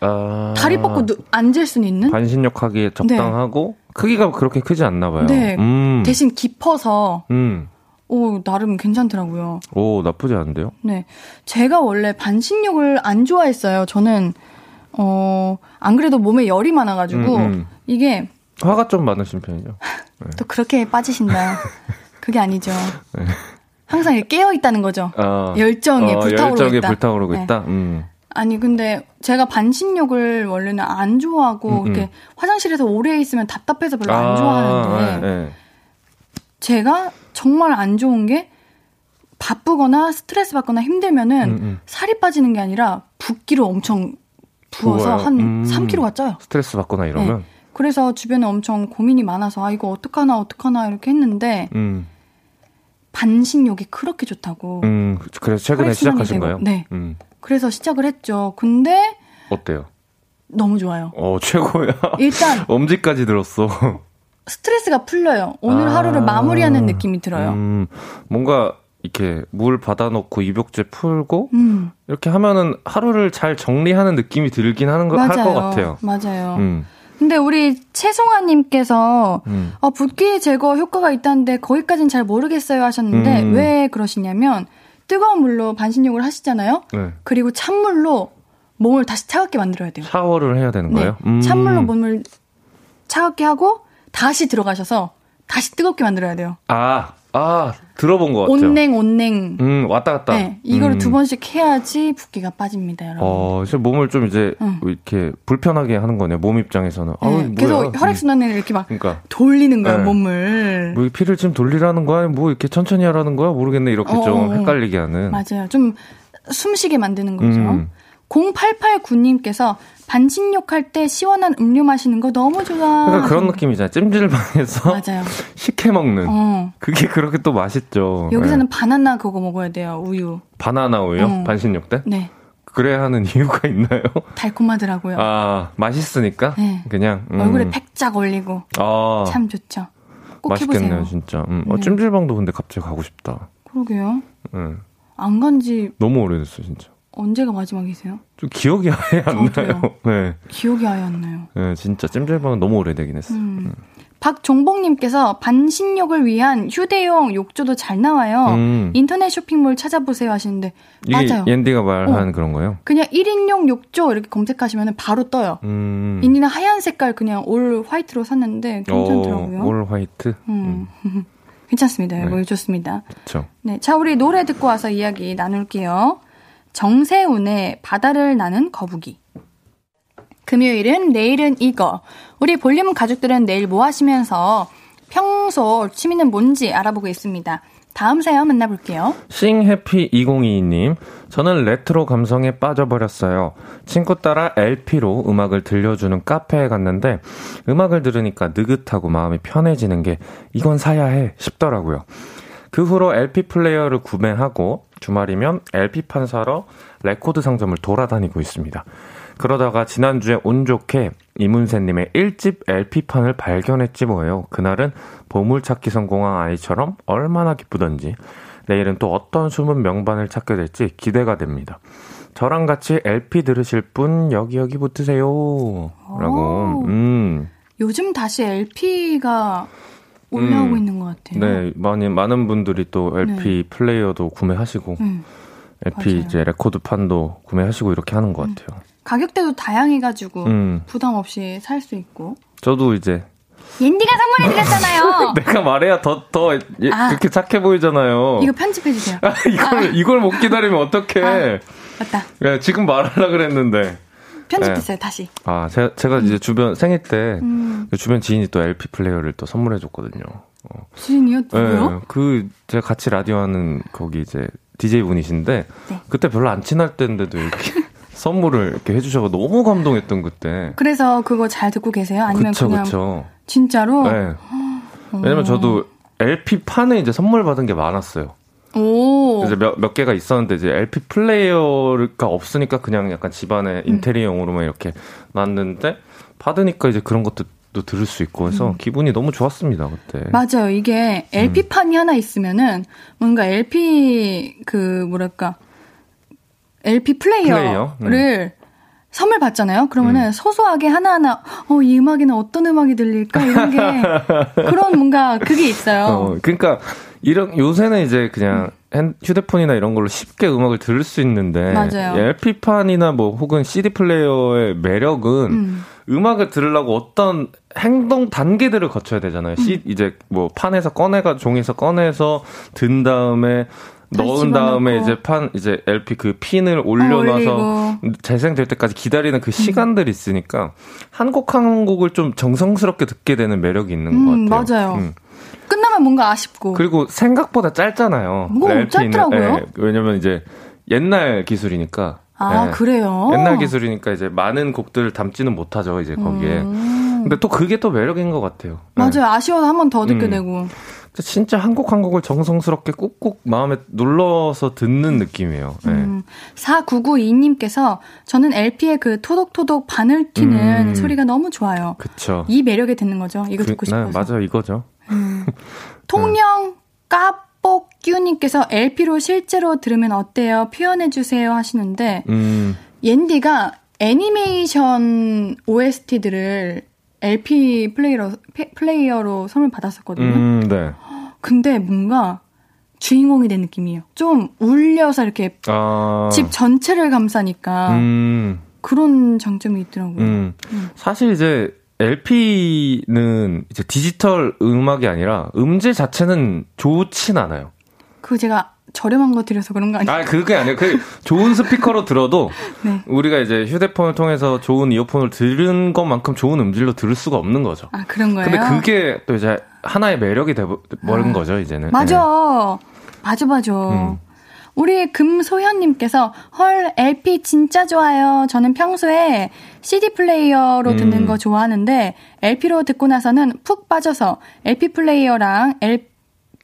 아... 다리 뻗고 누, 앉을 수는 있는 반신욕 하기에 적당하고 네. 크기가 그렇게 크지 않나 봐요. 네. 음. 대신 깊어서 음. 오 나름 괜찮더라고요. 오 나쁘지 않은데요? 네, 제가 원래 반신욕을 안 좋아했어요. 저는 어 안 그래도 몸에 열이 많아가지고 음, 음. 이게 화가 좀 많으신 편이죠. 네. 또 그렇게 빠지신다. 그게 아니죠. 네. 항상 깨어 있다는 거죠. 어, 열정에 어, 불타오르고 열정에 있다. 불타오르고 네. 있다. 음. 아니 근데 제가 반신욕을 원래는 안 좋아하고 음, 음. 이렇게 화장실에서 오래 있으면 답답해서 별로 안 아, 좋아하는데 네, 네. 제가 정말 안 좋은 게 바쁘거나 스트레스 받거나 힘들면은 음, 음. 살이 빠지는 게 아니라 붓기를 엄청 부어서 부어요. 한 음, 3kg가 쪄요. 스트레스 받거나 이러면. 네. 그래서 주변에 엄청 고민이 많아서 아 이거 어떡하나 어떡하나 이렇게 했는데 음. 반신욕이 그렇게 좋다고. 음, 그래서 최근에 시작하신 거예요? 네. 음. 그래서 시작을 했죠. 근데 어때요? 너무 좋아요. 어, 최고야. 일단 엄지까지 들었어. 스트레스가 풀려요. 오늘 아, 하루를 마무리하는 느낌이 들어요. 음, 뭔가 이렇게 물 받아놓고 입욕제 풀고 음. 이렇게 하면은 하루를 잘 정리하는 느낌이 들긴 하는 거 할 것 같아요. 맞아요. 음. 근데 우리 최송아님께서 음. 어, 붓기 제거 효과가 있다는데 거기까지는 잘 모르겠어요 하셨는데 음. 왜 그러시냐면 뜨거운 물로 반신욕을 하시잖아요. 네. 그리고 찬물로 몸을 다시 차갑게 만들어야 돼요. 샤워를 해야 되는 거예요? 네. 음. 찬물로 몸을 차갑게 하고 다시 들어가셔서 다시 뜨겁게 만들어야 돼요. 아, 아, 들어본 것 같아요. 온냉, 온냉. 음, 왔다 갔다. 네, 이거를 음. 두 번씩 해야지 붓기가 빠집니다, 여러분. 어, 진 몸을 좀 이제 응. 이렇게 불편하게 하는 거네요, 몸 입장에서는. 네, 아우, 계속 혈액순환을 이렇게 막 그러니까. 돌리는 거예요, 네. 몸을. 뭐 피를 지금 돌리라는 거야? 뭐 이렇게 천천히 하라는 거야? 모르겠네, 이렇게 어, 좀 어. 헷갈리게 하는. 맞아요. 좀 숨쉬게 만드는 거죠. 음. 0889님께서 반신욕 할 때 시원한 음료 마시는 거 너무 좋아. 그러니까 그런 느낌이잖아. 찜질방에서 맞아요. 식혜 먹는. 어. 그게 그렇게 또 맛있죠. 여기서는 네. 바나나 그거 먹어야 돼요. 우유. 바나나 우유? 어. 반신욕 때? 네. 그래야 하는 이유가 있나요? 달콤하더라고요. 아, 맛있으니까? 네. 그냥. 음. 얼굴에 팩짝 올리고. 아. 참 좋죠. 꼭 맛있겠네요, 해보세요. 진짜. 음. 어, 네. 찜질방도 근데 갑자기 가고 싶다. 그러게요. 네. 안 간지. 너무 오래됐어, 진짜. 언제가 마지막이세요? 좀 기억이 아예 안 저도요. 나요. 네. 기억이 아예 안 나요. 네, 진짜 찜질방은 너무 오래되긴 했어. 음. 음. 박종복님께서 반신욕을 위한 휴대용 욕조도 잘 나와요. 음. 인터넷 쇼핑몰 찾아보세요 하시는데 맞아요. 옌디가 말한 어. 그런 거요? 그냥 1인용 욕조 이렇게 검색하시면 바로 떠요. 음. 옌디는 하얀 색깔 그냥 올 화이트로 샀는데 괜찮더라고요. 오, 올 화이트? 음. 음. 괜찮습니다. 이거 네. 좋습니다. 그렇죠. 네, 자 우리 노래 듣고 와서 이야기 나눌게요. 정세운의 바다를 나는 거북이. 금요일은 내일은 이거. 우리 볼륨 가족들은 내일 뭐 하시면서 평소 취미는 뭔지 알아보고 있습니다. 다음 사연 만나볼게요. 싱해피2022님, 저는 레트로 감성에 빠져버렸어요. 친구 따라 LP로 음악을 들려주는 카페에 갔는데, 음악을 들으니까 느긋하고 마음이 편해지는 게, 이건 사야 해 싶더라고요. 그 후로 LP 플레이어를 구매하고, 주말이면 LP판 사러 레코드 상점을 돌아다니고 있습니다. 그러다가 지난주에 운 좋게 이문세님의 1집 LP판을 발견했지 뭐예요. 그날은 보물찾기 성공한 아이처럼 얼마나 기쁘던지. 내일은 또 어떤 숨은 명반을 찾게 될지 기대가 됩니다. 저랑 같이 LP 들으실 분 여기 여기 붙으세요. 라고. 음. 요즘 다시 LP가 올라오고 음. 있는 것 같아요. 네, 많이 많은 분들이 또 LP 네. 플레이어도 구매하시고 음. LP 맞아요. 이제 레코드 판도 구매하시고 이렇게 하는 것 음. 같아요. 가격대도 다양해가지고 음. 부담 없이 살 수 있고. 저도 이제 옌디가 선물해드렸잖아요. 내가 말해야 더, 더, 예, 아, 그렇게 착해 보이잖아요. 이거 편집해주세요. 아, 이걸, 아. 이걸 못 기다리면 어떡해. 아, 맞다. 야, 지금 말하려 그랬는데. 편집했어요, 네. 다시. 아, 제가, 제가 음. 이제 주변 생일 때, 음. 그 주변 지인이 또 LP 플레이어를 또 선물해줬거든요. 어. 지인이요? 누구요? 네, 그, 제가 같이 라디오 하는 거기 이제 DJ 분이신데, 네. 그때 별로 안 친할 때인데도 이렇게. 선물을 이렇게 해주셔서 너무 감동했던 그때. 그래서 그거 잘 듣고 계세요? 아니면 그쵸, 그냥 그쵸. 진짜로? 네. 왜냐면 저도 LP 판에 이제 선물 받은 게 많았어요. 오. 이제 몇, 몇 개가 있었는데 이제 LP 플레이어가 없으니까 그냥 약간 집안에 음. 인테리어용으로만 이렇게 놨는데 받으니까 이제 그런 것도 또 들을 수 있고 해서 음. 기분이 너무 좋았습니다 그때. 맞아요. 이게 LP 판이 음. 하나 있으면은 뭔가 LP 그 뭐랄까 LP 플레이어를 플레이어? 음. 선물 받잖아요. 그러면은 음. 소소하게 하나하나 어 이 음악에는 어떤 음악이 들릴까 이런 게 그런 뭔가 그게 있어요. 어, 그러니까 이런 요새는 이제 그냥 핸, 휴대폰이나 이런 걸로 쉽게 음악을 들을 수 있는데 맞아요. LP판이나 뭐 혹은 CD 플레이어의 매력은 음. 음악을 들으려고 어떤 행동 단계들을 거쳐야 되잖아요. 음. 이제 뭐 판에서 꺼내가 종이에서 꺼내서 든 다음에 넣은 다음에 이제 판 이제 LP 그 핀을 올려놔서 어, 재생될 때까지 기다리는 그 시간들이 있으니까 한 곡 한 곡을 좀 정성스럽게 듣게 되는 매력이 있는 음, 것 같아요. 맞아요. 음. 끝나면 뭔가 아쉽고 그리고 생각보다 짧잖아요. 뭐 짧더라고요. 네, 왜냐면 이제 옛날 기술이니까. 아 네. 그래요? 옛날 기술이니까 이제 많은 곡들을 담지는 못하죠 이제 거기에. 음. 근데 또 그게 또 매력인 것 같아요. 맞아요. 네. 아쉬워서 한 번 더 듣게 음. 되고. 진짜 한 곡 한 곡을 정성스럽게 꾹꾹 마음에 눌러서 듣는 느낌이에요. 네. 음, 4992님께서 저는 LP의 그 토독토독 바늘 튀는 음, 소리가 너무 좋아요. 그쵸. 이 매력에 듣는 거죠. 이거 그, 듣고 싶어서. 네, 맞아요. 이거죠. 음. 통영 까뻑규님께서 LP로 실제로 들으면 어때요? 표현해주세요 하시는데, 음. 옌디가 애니메이션 OST들을 LP 플레이어, 플레이어로 선물 받았었거든요. 음, 네. 근데 뭔가 주인공이 된 느낌이에요. 좀 울려서 이렇게 아. 집 전체를 감싸니까 음. 그런 장점이 있더라고요. 음. 음. 사실 이제 LP는 이제 디지털 음악이 아니라 음질 자체는 좋진 않아요. 그 제가 저렴한 거 드려서 그런 거 아니에요? 아, 그게 아니에요. 그 좋은 스피커로 들어도 네. 우리가 이제 휴대폰을 통해서 좋은 이어폰을 들은 것만큼 좋은 음질로 들을 수가 없는 거죠. 아, 그런 거예요? 근데 그게 또 이제 하나의 매력이 돼버린 아, 거죠, 이제는. 맞아. 네. 맞아, 맞아. 음. 우리 금소현님께서 헐 LP 진짜 좋아요. 저는 평소에 CD 플레이어로 음. 듣는 거 좋아하는데 LP로 듣고 나서는 푹 빠져서 LP 플레이어랑 LP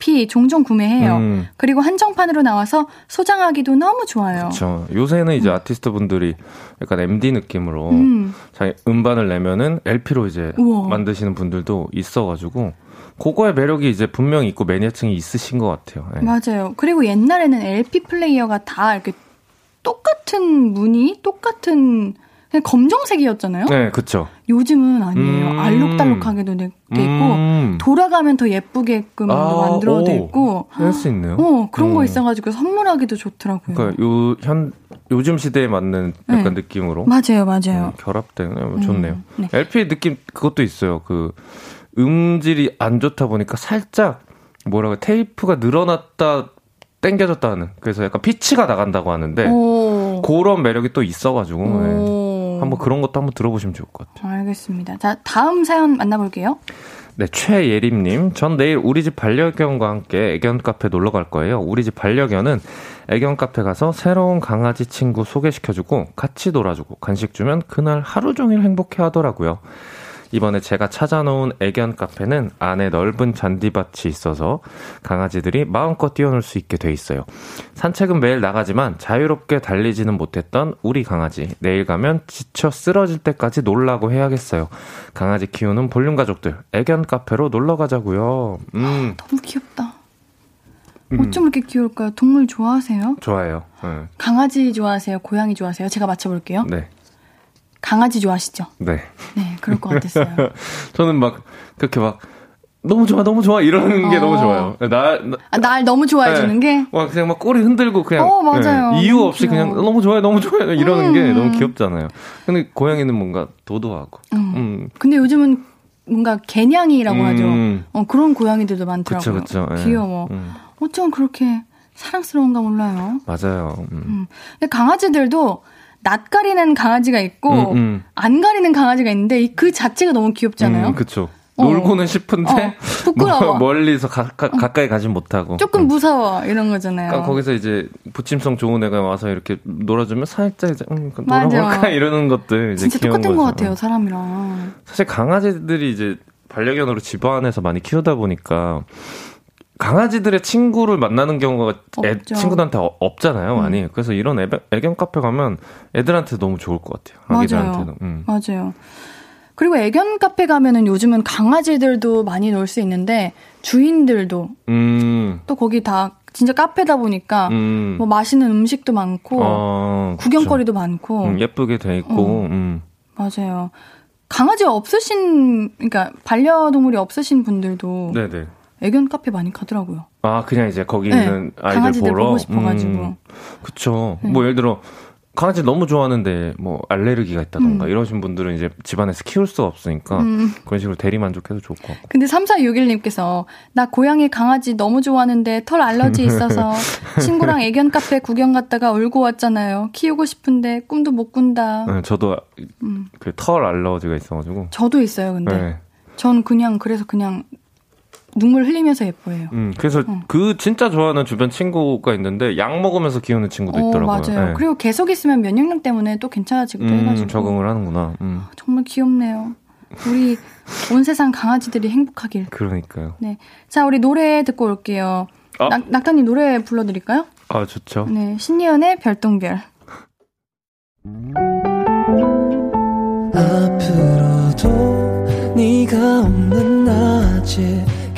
피 종종 구매해요. 음. 그리고 한정판으로 나와서 소장하기도 너무 좋아요. 그렇죠. 요새는 이제 음. 아티스트 분들이 약간 MD 느낌으로 음. 자기 음반을 내면은 LP로 이제 우와. 만드시는 분들도 있어가지고 그거의 매력이 이제 분명히 있고 매니아층이 있으신 것 같아요. 네. 맞아요. 그리고 옛날에는 LP 플레이어가 다 이렇게 똑같은 무늬, 똑같은 그냥 검정색이었잖아요. 네, 그렇죠. 요즘은 아니에요. 음~ 알록달록하게도 돼, 있고 음~ 돌아가면 더 예쁘게끔 아~ 만들어 돼 있고 할 수 있네요. 어 그런 음. 거 있어가지고 선물하기도 좋더라고요. 그러니까 요 현 요즘 시대에 맞는 약간 네. 느낌으로 맞아요, 맞아요. 음, 결합된 음, 좋네요. 네. LP 느낌 그것도 있어요. 그 음질이 안 좋다 보니까 살짝 뭐라고 테이프가 늘어났다 땡겨졌다 하는 그래서 약간 피치가 나간다고 하는데 오. 그런 매력이 또 있어가지고. 네. 한번 그런 것도 한번 들어보시면 좋을 것 같아요. 알겠습니다. 자, 다음 사연 만나볼게요. 네, 최예림님. 전 내일 우리 집 반려견과 함께 애견 카페 놀러 갈 거예요. 우리 집 반려견은 애견 카페 가서 새로운 강아지 친구 소개시켜주고 같이 놀아주고 간식 주면 그날 하루 종일 행복해 하더라고요. 이번에 제가 찾아놓은 애견 카페는 안에 넓은 잔디밭이 있어서 강아지들이 마음껏 뛰어놀 수 있게 돼 있어요. 산책은 매일 나가지만 자유롭게 달리지는 못했던 우리 강아지. 내일 가면 지쳐 쓰러질 때까지 놀라고 해야겠어요. 강아지 키우는 볼륨 가족들, 애견 카페로 놀러 가자고요. 음. 너무 귀엽다. 음. 어쩜 이렇게 귀여울까요? 동물 좋아하세요? 좋아해요. 네. 강아지 좋아하세요? 고양이 좋아하세요? 제가 맞춰볼게요. 네. 강아지 좋아하시죠? 네. 네, 그럴 것 같았어요. 저는 막 그렇게 막 너무 좋아, 너무 좋아 이러는 게 어. 너무 좋아요. 날, 나, 아, 날 너무 좋아해 주는 네. 게. 막 그냥 막 꼬리 흔들고 그냥. 어, 맞아요. 네. 이유 없이 귀여워. 그냥 너무 좋아요, 너무 좋아요 이러는 음. 게 너무 귀엽잖아요. 근데 고양이는 뭔가 도도하고. 음. 음. 근데 요즘은 뭔가 개냥이라고 음. 하죠. 어, 그런 고양이들도 많더라고요. 그쵸, 그쵸. 네. 귀여워. 음. 어쩜 그렇게 사랑스러운가 몰라요. 맞아요. 음. 음. 근데 강아지들도 낯 가리는 강아지가 있고 음, 음. 안 가리는 강아지가 있는데 그 자체가 너무 귀엽잖아요. 음, 그렇죠. 어. 놀고는 싶은데 어, 부끄러워. 멀리서 가, 가, 어. 가까이 가진 못하고 조금 음. 무서워 이런 거잖아요. 그러니까 거기서 이제 부침성 좋은 애가 와서 이렇게 놀아주면 살짝 이제 음, 놀아볼까 이러는 것들 이제 진짜 똑같은 것 같아요 사람이랑. 사실 강아지들이 이제 반려견으로 집 안에서 많이 키우다 보니까 강아지들의 친구를 만나는 경우가 애, 친구들한테 어, 없잖아요, 많이. 음. 그래서 이런 애, 애견 카페 가면 애들한테 너무 좋을 것 같아요. 아기들한테도. 음. 맞아요. 그리고 애견 카페 가면은 요즘은 강아지들도 많이 놀 수 있는데 주인들도 음. 또 거기 다 진짜 카페다 보니까 음. 뭐 맛있는 음식도 많고 어, 구경거리도 많고 음, 예쁘게 돼 있고 어. 음. 맞아요. 강아지 없으신 그러니까 반려동물이 없으신 분들도 네네. 애견 카페 많이 가더라고요. 아, 그냥 이제 거기 네, 있는 아이들 보러 보고 싶어가지고. 음, 그쵸. 네. 뭐 예를 들어 강아지 너무 좋아하는데 뭐 알레르기가 있다던가 음. 이러신 분들은 이제 집안에서 키울 수가 없으니까 음. 그런 식으로 대리 만족해도 좋을 것 같고. 근데 3461님께서 나 고양이 강아지 너무 좋아하는데 털 알러지 있어서 친구랑 애견 카페 구경 갔다가 울고 왔잖아요. 키우고 싶은데 꿈도 못 꾼다. 네, 저도 음. 그털 알러지가 있어가지고. 저도 있어요, 근데. 네. 전 그냥 그래서 그냥 눈물 흘리면서 예뻐해요. 음, 그래서 어. 그 진짜 좋아하는 주변 친구가 있는데 약 먹으면서 키우는 친구도 어, 있더라고요. 맞아요. 네. 그리고 계속 있으면 면역력 때문에 또 괜찮아지기도 음, 해가지고 적응을 하는구나. 음. 아, 정말 귀엽네요. 우리 온 세상 강아지들이 행복하길. 그러니까요. 네, 자 우리 노래 듣고 올게요. 아. 낙, 낙타님 노래 불러드릴까요? 아 좋죠. 네, 신예은의 별똥별. 앞으로도 네가 없는 낮에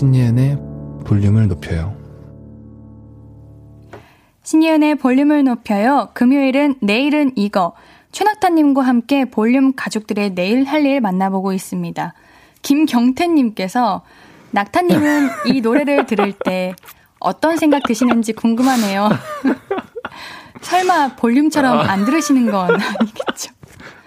신예은의 볼륨을 높여요. 신예은의 볼륨을 높여요. 금요일은 내일은 이거. 최낙타님과 함께 볼륨 가족들의 내일 할 일 만나보고 있습니다. 김경태님께서 낙타님은 이 노래를 들을 때 어떤 생각 드시는지 궁금하네요. 설마 볼륨처럼 안 들으시는 건 아니겠죠?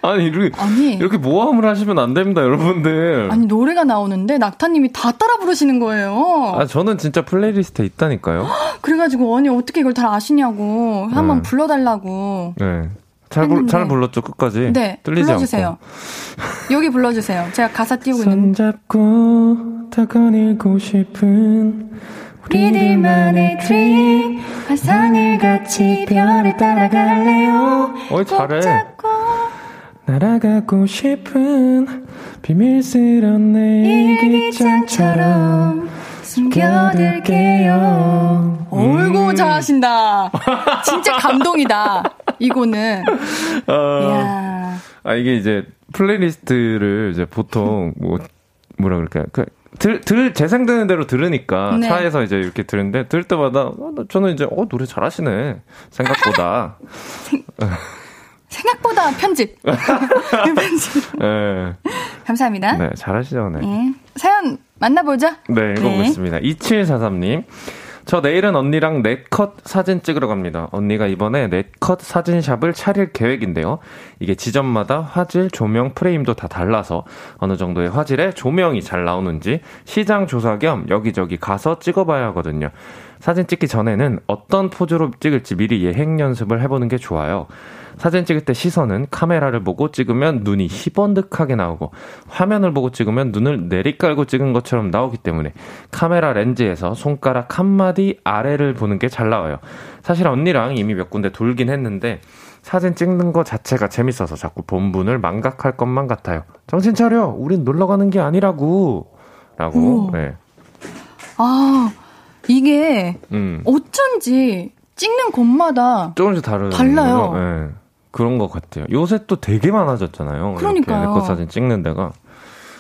아니 이렇게 아니, 이렇게 모함을 하시면 안 됩니다, 여러분들. 아니 노래가 나오는데 낙타님이 다 따라 부르시는 거예요. 아 저는 진짜 플레이리스트에 있다니까요. 그래가지고 아니 어떻게 이걸 다 아시냐고 한번 네. 불러달라고. 네. 잘, 불, 잘 불렀죠 끝까지. 네. 뚫리지 불러주세요. 않고. 여기 불러주세요. 제가 가사 띄우고 있는. 손잡고 더 거닐고 싶은 우리들만의 드림 화산을 같이 별에 따라갈래요. 어이 잘해. 날아가고 싶은 비밀스런 내 일기장처럼 숨겨둘게요. 어이구, 음. 잘하신다. 진짜 감동이다. 이거는. 어. 아, 이게 이제 플레이리스트를 이제 보통 뭐, 뭐라 그럴까요? 그, 들, 들, 재생되는 대로 들으니까 네. 차에서 이제 이렇게 듣는데 들을 때마다 어, 저는 이제 어, 노래 잘하시네. 생각보다. 생각보다 편집. 편집. 네. 감사합니다. 네, 잘하시죠, 네. 네. 사연 만나보죠. 네, 읽어보겠습니다. 네. 2743님. 저 내일은 언니랑 넷컷 사진 찍으러 갑니다. 언니가 이번에 넷컷 사진샵을 차릴 계획인데요. 이게 지점마다 화질, 조명, 프레임도 다 달라서 어느 정도의 화질에 조명이 잘 나오는지 시장 조사 겸 여기저기 가서 찍어봐야 하거든요. 사진 찍기 전에는 어떤 포즈로 찍을지 미리 예행 연습을 해보는 게 좋아요. 사진 찍을 때 시선은 카메라를 보고 찍으면 눈이 희번득하게 나오고 화면을 보고 찍으면 눈을 내리깔고 찍은 것처럼 나오기 때문에 카메라 렌즈에서 손가락 한 마디 아래를 보는 게 잘 나와요. 사실 언니랑 이미 몇 군데 돌긴 했는데 사진 찍는 거 자체가 재밌어서 자꾸 본분을 망각할 것만 같아요. 정신 차려. 우린 놀러 가는 게 아니라고. 라고. 네. 아, 이게 음. 어쩐지 찍는 곳마다 조금씩 다르 달라요. 네. 그런 것 같아요. 요새 또 되게 많아졌잖아요. 그러니까 내것 사진 찍는 데가.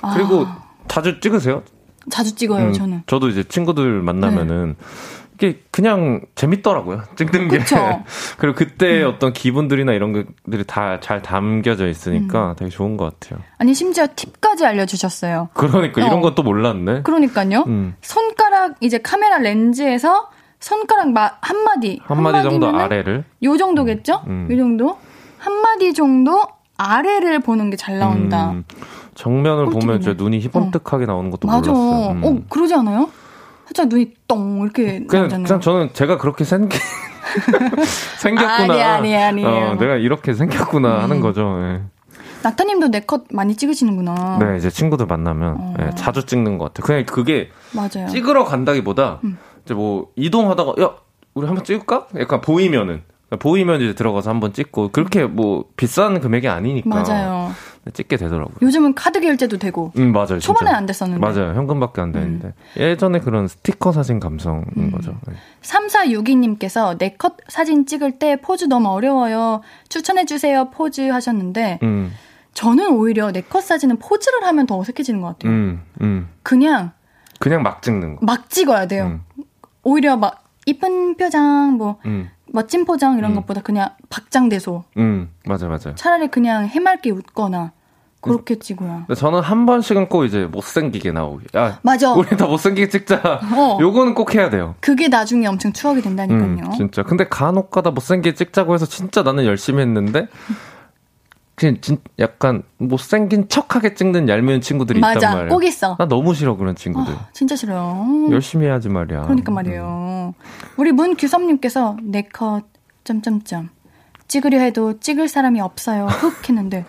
아. 그리고 자주 찍으세요? 자주 찍어요, 음, 저는. 저도 이제 친구들 만나면은 네. 이게 그냥 재밌더라고요. 찍는 게. 그리고 그때 음. 어떤 기분들이나 이런 것들이 다 잘 담겨져 있으니까 음. 되게 좋은 것 같아요. 아니 심지어 팁까지 알려주셨어요. 그러니까 어. 이런 것도 몰랐네. 그러니까요. 음. 손가락 이제 카메라 렌즈에서 손가락 마, 한 마디 한 마디 정도 아래를 요 정도겠죠? 음. 요 정도 한마디 정도 아래를 보는 게 잘 나온다. 음, 정면을 보면 제 눈이 희번뜩하게 어. 나오는 것도 맞아. 몰랐어요. 음. 어, 그러지 않아요? 살짝 눈이 똥 이렇게 그냥, 나오잖아요. 그냥 저는 제가 그렇게 생기 생겼구나. 아니 아니 아니. 어, 내가 이렇게 생겼구나 음. 하는 거죠. 예. 낙타님도 내 컷 많이 찍으시는구나. 네, 이제 친구들 만나면 어. 네, 자주 찍는 것 같아요. 그냥 그게 맞아요. 찍으러 간다기보다 음. 이제 뭐 이동하다가 야 우리 한번 찍을까? 약간 보이면은 보이면 이제 들어가서 한번 찍고 그렇게 뭐 비싼 금액이 아니니까 맞아요. 찍게 되더라고요. 요즘은 카드 결제도 되고. 음 맞아요. 초반에 진짜. 안 됐었는데. 맞아요. 현금밖에 안 되는데 음. 예전에 그런 스티커 사진 감성인 음. 거죠. 네. 3462님께서 네 컷 사진 찍을 때 포즈 너무 어려워요. 추천해 주세요. 포즈 하셨는데. 음. 저는 오히려 네 컷 사진은 포즈를 하면 더 어색해지는 것 같아요. 음, 음. 그냥 그냥 막 찍는 거. 막 찍어야 돼요. 음. 오히려 막 이쁜 표정 뭐 멋진 포장 이런 음. 것보다 그냥 박장대소. 음, 맞아, 맞아. 차라리 그냥 해맑게 웃거나 그렇게 찍어요. 저는 한 번씩은 꼭 이제 못생기게 나오게. 야, 맞아. 우리 다 못생기게 찍자. 어. 요거는 꼭 해야 돼요. 그게 나중에 엄청 추억이 된다니까요. 음, 진짜. 근데 간혹 가다 못생기게 찍자고 해서 진짜 나는 열심히 했는데 그냥 진, 약간 못생긴 척하게 찍는 얄미운 친구들이 맞아, 있단 말이야. 꼭 있어. 나 너무 싫어 그런 친구들. 어, 진짜 싫어요. 열심히 해야지 말이야. 그러니까 말이에요. 음. 우리 문규섭님께서 네컷 점점점 찍으려 해도 찍을 사람이 없어요. 흑 했는데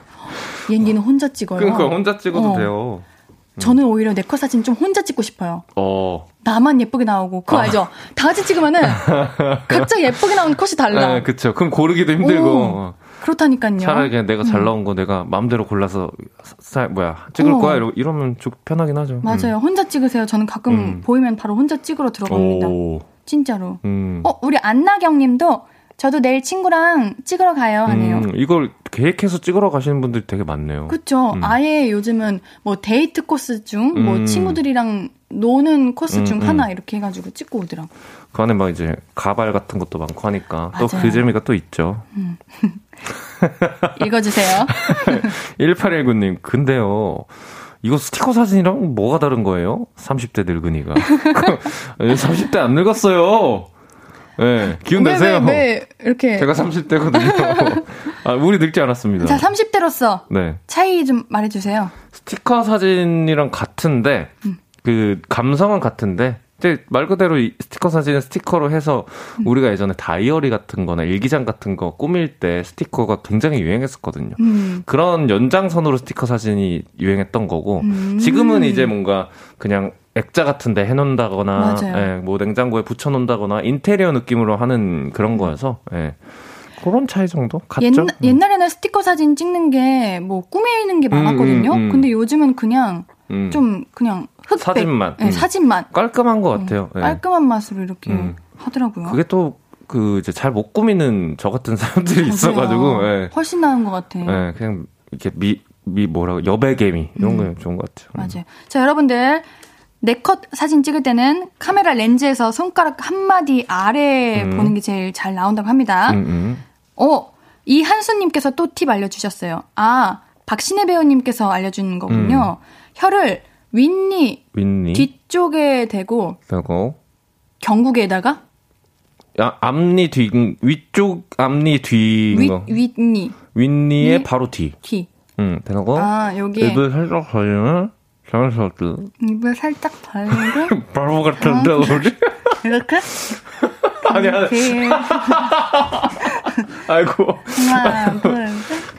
얘기는 혼자 찍어요. 그러니까 혼자 찍어도 어. 돼요. 음. 저는 오히려 네컷 사진 좀 혼자 찍고 싶어요. 어. 나만 예쁘게 나오고 그거 아. 알죠? 다 같이 찍으면은 각자 예쁘게 나오는 컷이 달라. 네, 그렇죠. 그럼 고르기도 힘들고. 오. 그렇다니까요. 차라리 그냥 내가 잘 음. 나온 거 내가 마음대로 골라서 사, 뭐야 찍을 어. 거야 이러, 면 편하긴 하죠. 맞아요. 음. 혼자 찍으세요. 저는 가끔 음. 보이면 바로 혼자 찍으러 들어갑니다. 오. 진짜로. 음. 어 우리 안나경님도 저도 내일 친구랑 찍으러 가요 하네요. 음, 이걸 계획해서 찍으러 가시는 분들이 되게 많네요. 그렇죠. 음. 아예 요즘은 뭐 데이트 코스 중, 뭐 음. 친구들이랑 노는 코스 중 하나 이렇게 해가지고 찍고 오더라고. 그 안에 막 이제 가발 같은 것도 많고 하니까 또 그 재미가 또 있죠. 읽어주세요. 1819님, 근데요. 이거 스티커 사진이랑 뭐가 다른 거예요? 30대 늙은이가. 30대 안 늙었어요. 네, 기운 내세요. 왜, 왜, 이렇게. 제가 30대거든요. 아, 우리 늙지 않았습니다. 자, 30대로서. 네. 차이 좀 말해주세요. 스티커 사진이랑 같은데, 음. 그, 감성은 같은데, 말 그대로 이 스티커 사진은 스티커로 해서 음. 우리가 예전에 다이어리 같은 거나 일기장 같은 거 꾸밀 때 스티커가 굉장히 유행했었거든요. 음. 그런 연장선으로 스티커 사진이 유행했던 거고 음. 지금은 이제 뭔가 그냥 액자 같은데 해놓는다거나 예, 뭐 냉장고에 붙여놓는다거나 인테리어 느낌으로 하는 그런 거여서 예. 그런 차이 정도 같죠? 옛, 옛날에는 스티커 사진 찍는 게 뭐 꾸미는 게 많았거든요. 음, 음, 음. 근데 요즘은 그냥 음. 좀 그냥 흑백 사진만 네, 사진만 깔끔한 것 같아요. 네. 깔끔한 맛으로 이렇게 하더라고요. 그게 또 그 이제 잘 못 꾸미는 저 같은 사람들이 맞아요. 있어가지고 네. 훨씬 나은 것 같아. 네, 그냥 이렇게 미, 미 뭐라고 여백개미 이런 거 좋은 것 같아요. 맞아요. 자 여러분들 네컷 사진 찍을 때는 카메라 렌즈에서 손가락 한 마디 아래 음. 보는 게 제일 잘 나온다고 합니다. 음, 음. 어, 이 한수님께서 또 팁 알려주셨어요. 아, 박신혜 배우님께서 알려준 거군요. 음. 혀를 윗니, 윗니. 뒤쪽에 대고, 대고. 경국에다가? 야, 앞니 뒤 위쪽 앞니 뒤 윗, 윗니. 윗니에 위? 바로 뒤. 뒤. 응, 대고. 아, 여기 입을 살짝 벌리면 자연스럽게 입을 살짝 벌리고. 바로 같은데 어? 우리? 이렇게? 아니 아니. 아이고. 하나 둘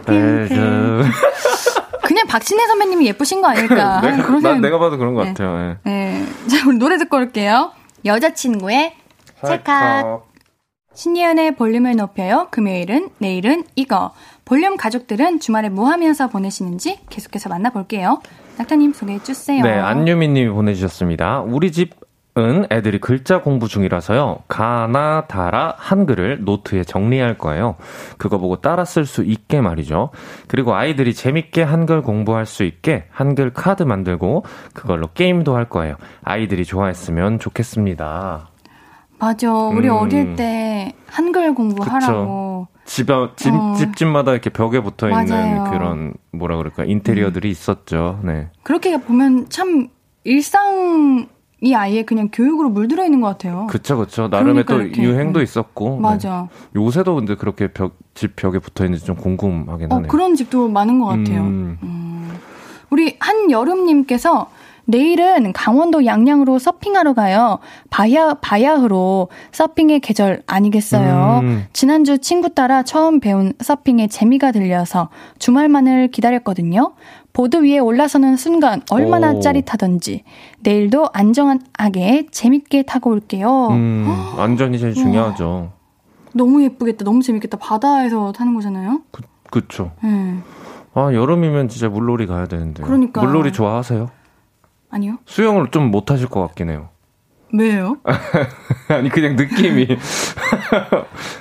셋 그냥 박신혜 선배님이 예쁘신 거 아닐까? 내가, 그런 난 내가 봐도 그런 것 네. 같아요. 네. 네. 자, 우리 노래 듣고 올게요. 여자친구의 찰칵. 신예은의 볼륨을 높여요. 금요일은 내일은 이거. 볼륨 가족들은 주말에 뭐 하면서 보내시는지 계속해서 만나볼게요. 낙타님 소개해 주세요. 네, 안유미님이 보내주셨습니다. 우리 집 은 애들이 글자 공부 중이라서요. 가나 다라 한글을 노트에 정리할 거예요. 그거 보고 따라 쓸 수 있게 말이죠. 그리고 아이들이 재밌게 한글 공부할 수 있게 한글 카드 만들고 그걸로 게임도 할 거예요. 아이들이 좋아했으면 좋겠습니다. 맞아. 우리 음. 어릴 때 한글 공부하라고 집, 집, 어. 집집마다 이렇게 벽에 붙어 있는 맞아요. 그런 뭐라 그럴까 인테리어들이 음. 있었죠. 네. 그렇게 보면 참 일상 이 아이의 그냥 교육으로 물들어 있는 것 같아요. 그쵸, 그쵸. 나름의 그러니까 또 이렇게. 유행도 있었고. 네. 맞아. 네. 요새도 근데 그렇게 벽, 집 벽에 붙어 있는지 좀 궁금하긴 어, 하네요. 그런 집도 많은 것 같아요. 음. 음. 우리 한여름님께서 내일은 강원도 양양으로 서핑하러 가요. 바야, 바야흐로 서핑의 계절 아니겠어요. 음. 지난주 친구 따라 처음 배운 서핑의 재미가 들려서 주말만을 기다렸거든요. 보드 위에 올라서는 순간 얼마나 오. 짜릿하던지 내일도 안정하게 재밌게 타고 올게요. 음, 안전이 제일 중요하죠. 너무 예쁘겠다. 너무 재밌겠다. 바다에서 타는 거잖아요. 그, 그쵸. 음. 아, 여름이면 진짜 물놀이 가야 되는데. 그러니까. 물놀이 좋아하세요? 아니요. 수영을 좀 못하실 것 같긴 해요. 왜요? 아니 그냥 느낌이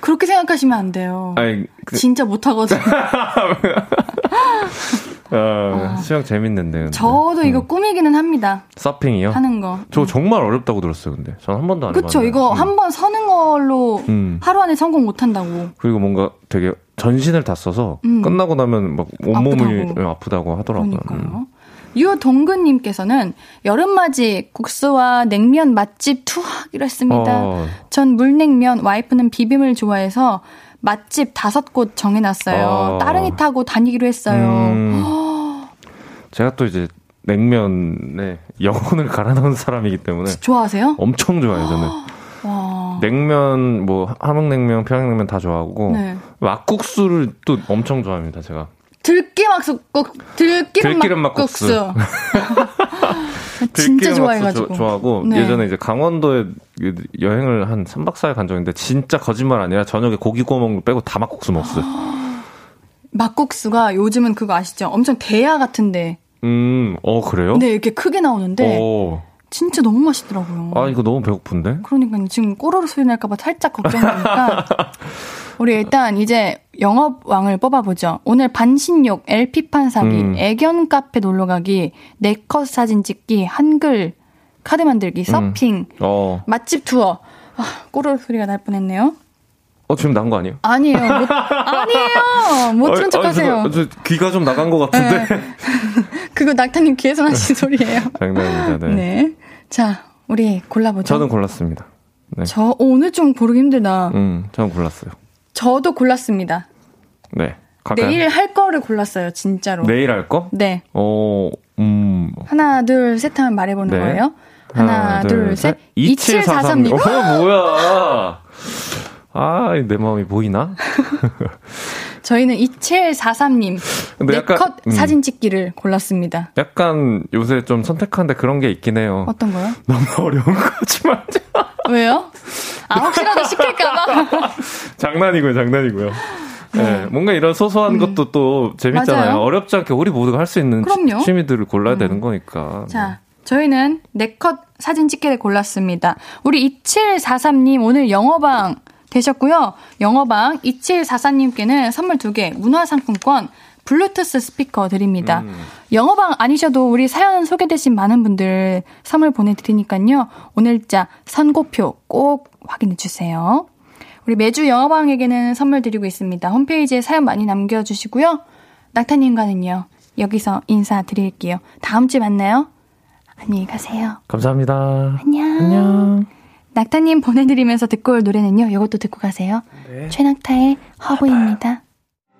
그렇게 생각하시면 안 돼요. 아니 그... 진짜 못하거든요. 어, 수영 재밌는데. 근데. 저도 이거 음. 꾸미기는 합니다. 서핑이요? 하는 거. 저 음. 정말 어렵다고 들었어요, 근데. 전 한 번도 안 그쵸, 해봤는데. 이거 음. 한번 서는 걸로 음. 하루 안에 성공 못 한다고. 그리고 뭔가 되게 전신을 다 써서 음. 끝나고 나면 막 온몸이 아프다고, 아프다고 하더라고요. 그러니까요. 유동근님께서는 여름맞이 국수와 냉면 맛집 투하기로 했습니다. 어. 전 물냉면, 와이프는 비빔을 좋아해서 맛집 다섯 곳 정해놨어요. 어. 따릉이 타고 다니기로 했어요. 음. 제가 또 이제 냉면에 영혼을 갈아 넣은 사람이기 때문에 좋아하세요? 엄청 좋아해요 저는. 와. 냉면 뭐 함흥냉면, 평양냉면 다 좋아하고 네. 막국수를 또 엄청 좋아합니다 제가. 들깨 막국 들기름, 들기름 막국수. 진짜 좋아해가지고 좋아하고 네. 예전에 이제 강원도에 여행을 한 3박 4일 간 적인데 진짜 거짓말 아니라 저녁에 고기 구워 먹는 거 빼고 다 막국수 먹었어요. 막국수가 요즘은 그거 아시죠? 엄청 대야 같은데. 음, 어 그래요? 네, 이렇게 크게 나오는데. 오. 진짜 너무 맛있더라고요. 아, 이거 너무 배고픈데? 그러니까 지금 꼬르르 소리 날까봐 살짝 걱정되니까. 우리 일단 이제 영업왕을 뽑아보죠. 오늘 반신욕, LP판 사기, 음. 애견 카페 놀러 가기, 네컷 사진 찍기, 한글, 카드 만들기, 음. 서핑, 음. 어. 맛집 투어. 아, 꼬르르 소리가 날 뻔했네요. 어, 지금 난 거 아니에요? 아니에요. 못, 아니에요. 못 들은 척 하세요. 저, 저, 귀가 좀 나간 것 같은데. 네. 그거 낙타님 귀에서 나신 소리예요. 장난입니다. 네. 네. 자, 우리 골라보죠. 저는 골랐습니다. 네. 저 오늘 좀 고르기 힘들다. 음, 저는 골랐어요. 저도 골랐습니다. 네. 갈까요? 내일 할 거를 골랐어요, 진짜로. 내일 할 거? 네. 어, 음. 하나, 둘, 셋 하면 말해보는 네. 거예요. 하나, 하나 둘, 둘, 셋. 2743님. 어, 뭐야. 아, 내 마음이 보이나? 저희는 2743님 네컷 음, 사진 찍기를 골랐습니다. 약간 요새 좀 선택하는데 그런 게 있긴 해요. 어떤 거요? 너무 어려운 거지 말자. 왜요? 아, 혹시라도 시킬까봐. 장난이고요, 장난이고요. 네. 네. 뭔가 이런 소소한 음. 것도 또 재밌잖아요. 맞아요. 어렵지 않게 우리 모두가 할 수 있는 그럼요. 취미들을 골라야 음. 되는 거니까. 자, 저희는 네컷 사진 찍기를 골랐습니다. 우리 2743님 오늘 영어방 되셨고요. 영어방 2744님께는 선물 2개, 문화상품권, 블루투스 스피커 드립니다. 음. 영어방 아니셔도 우리 사연 소개되신 많은 분들 선물 보내드리니까요. 오늘자 선고표 꼭 확인해 주세요. 우리 매주 영화방에게는 선물 드리고 있습니다. 홈페이지에 사연 많이 남겨주시고요. 낙타님과는요, 여기서 인사드릴게요. 다음 주에 만나요. 안녕히 가세요. 감사합니다. 안녕. 안녕. 낙타님 보내드리면서 듣고 올 노래는요, 이것도 듣고 가세요. 네. 최낙타의 허브입니다.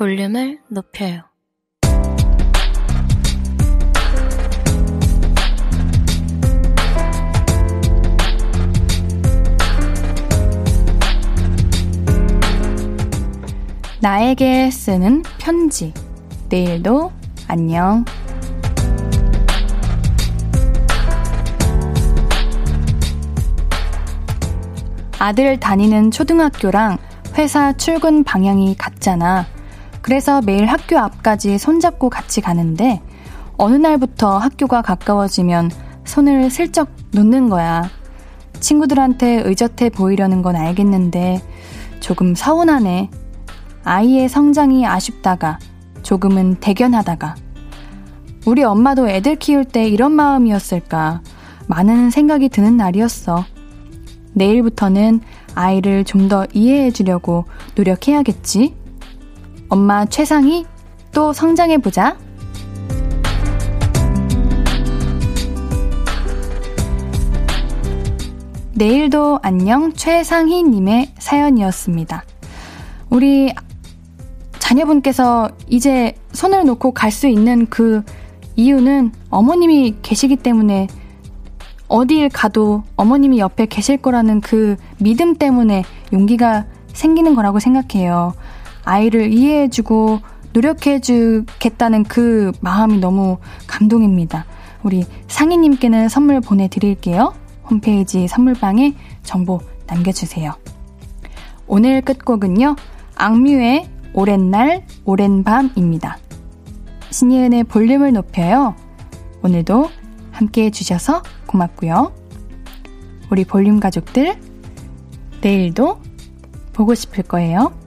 볼륨을 높여요 나에게 쓰는 편지. 내일도 안녕. 아들 다니는 초등학교랑 회사 출근 방향이 같잖아. 그래서 매일 학교 앞까지 손잡고 같이 가는데 어느 날부터 학교가 가까워지면 손을 슬쩍 놓는 거야. 친구들한테 의젓해 보이려는 건 알겠는데 조금 서운하네. 아이의 성장이 아쉽다가 조금은 대견하다가 우리 엄마도 애들 키울 때 이런 마음이었을까 많은 생각이 드는 날이었어. 내일부터는 아이를 좀 더 이해해 주려고 노력해야겠지? 엄마 최상희 또 성장해 보자. 내일도 안녕 최상희님의 사연이었습니다. 우리 자녀분께서 이제 손을 놓고 갈 수 있는 그 이유는 어머님이 계시기 때문에 어딜 가도 어머님이 옆에 계실 거라는 그 믿음 때문에 용기가 생기는 거라고 생각해요. 아이를 이해해주고 노력해주겠다는 그 마음이 너무 감동입니다. 우리 상희님께는 선물 보내드릴게요. 홈페이지 선물방에 정보 남겨주세요. 오늘 끝곡은요, 악뮤의 오랜 날, 오랜 밤입니다. 신예은의 볼륨을 높여요. 오늘도 함께 해주셔서 고맙고요. 우리 볼륨 가족들, 내일도 보고 싶을 거예요.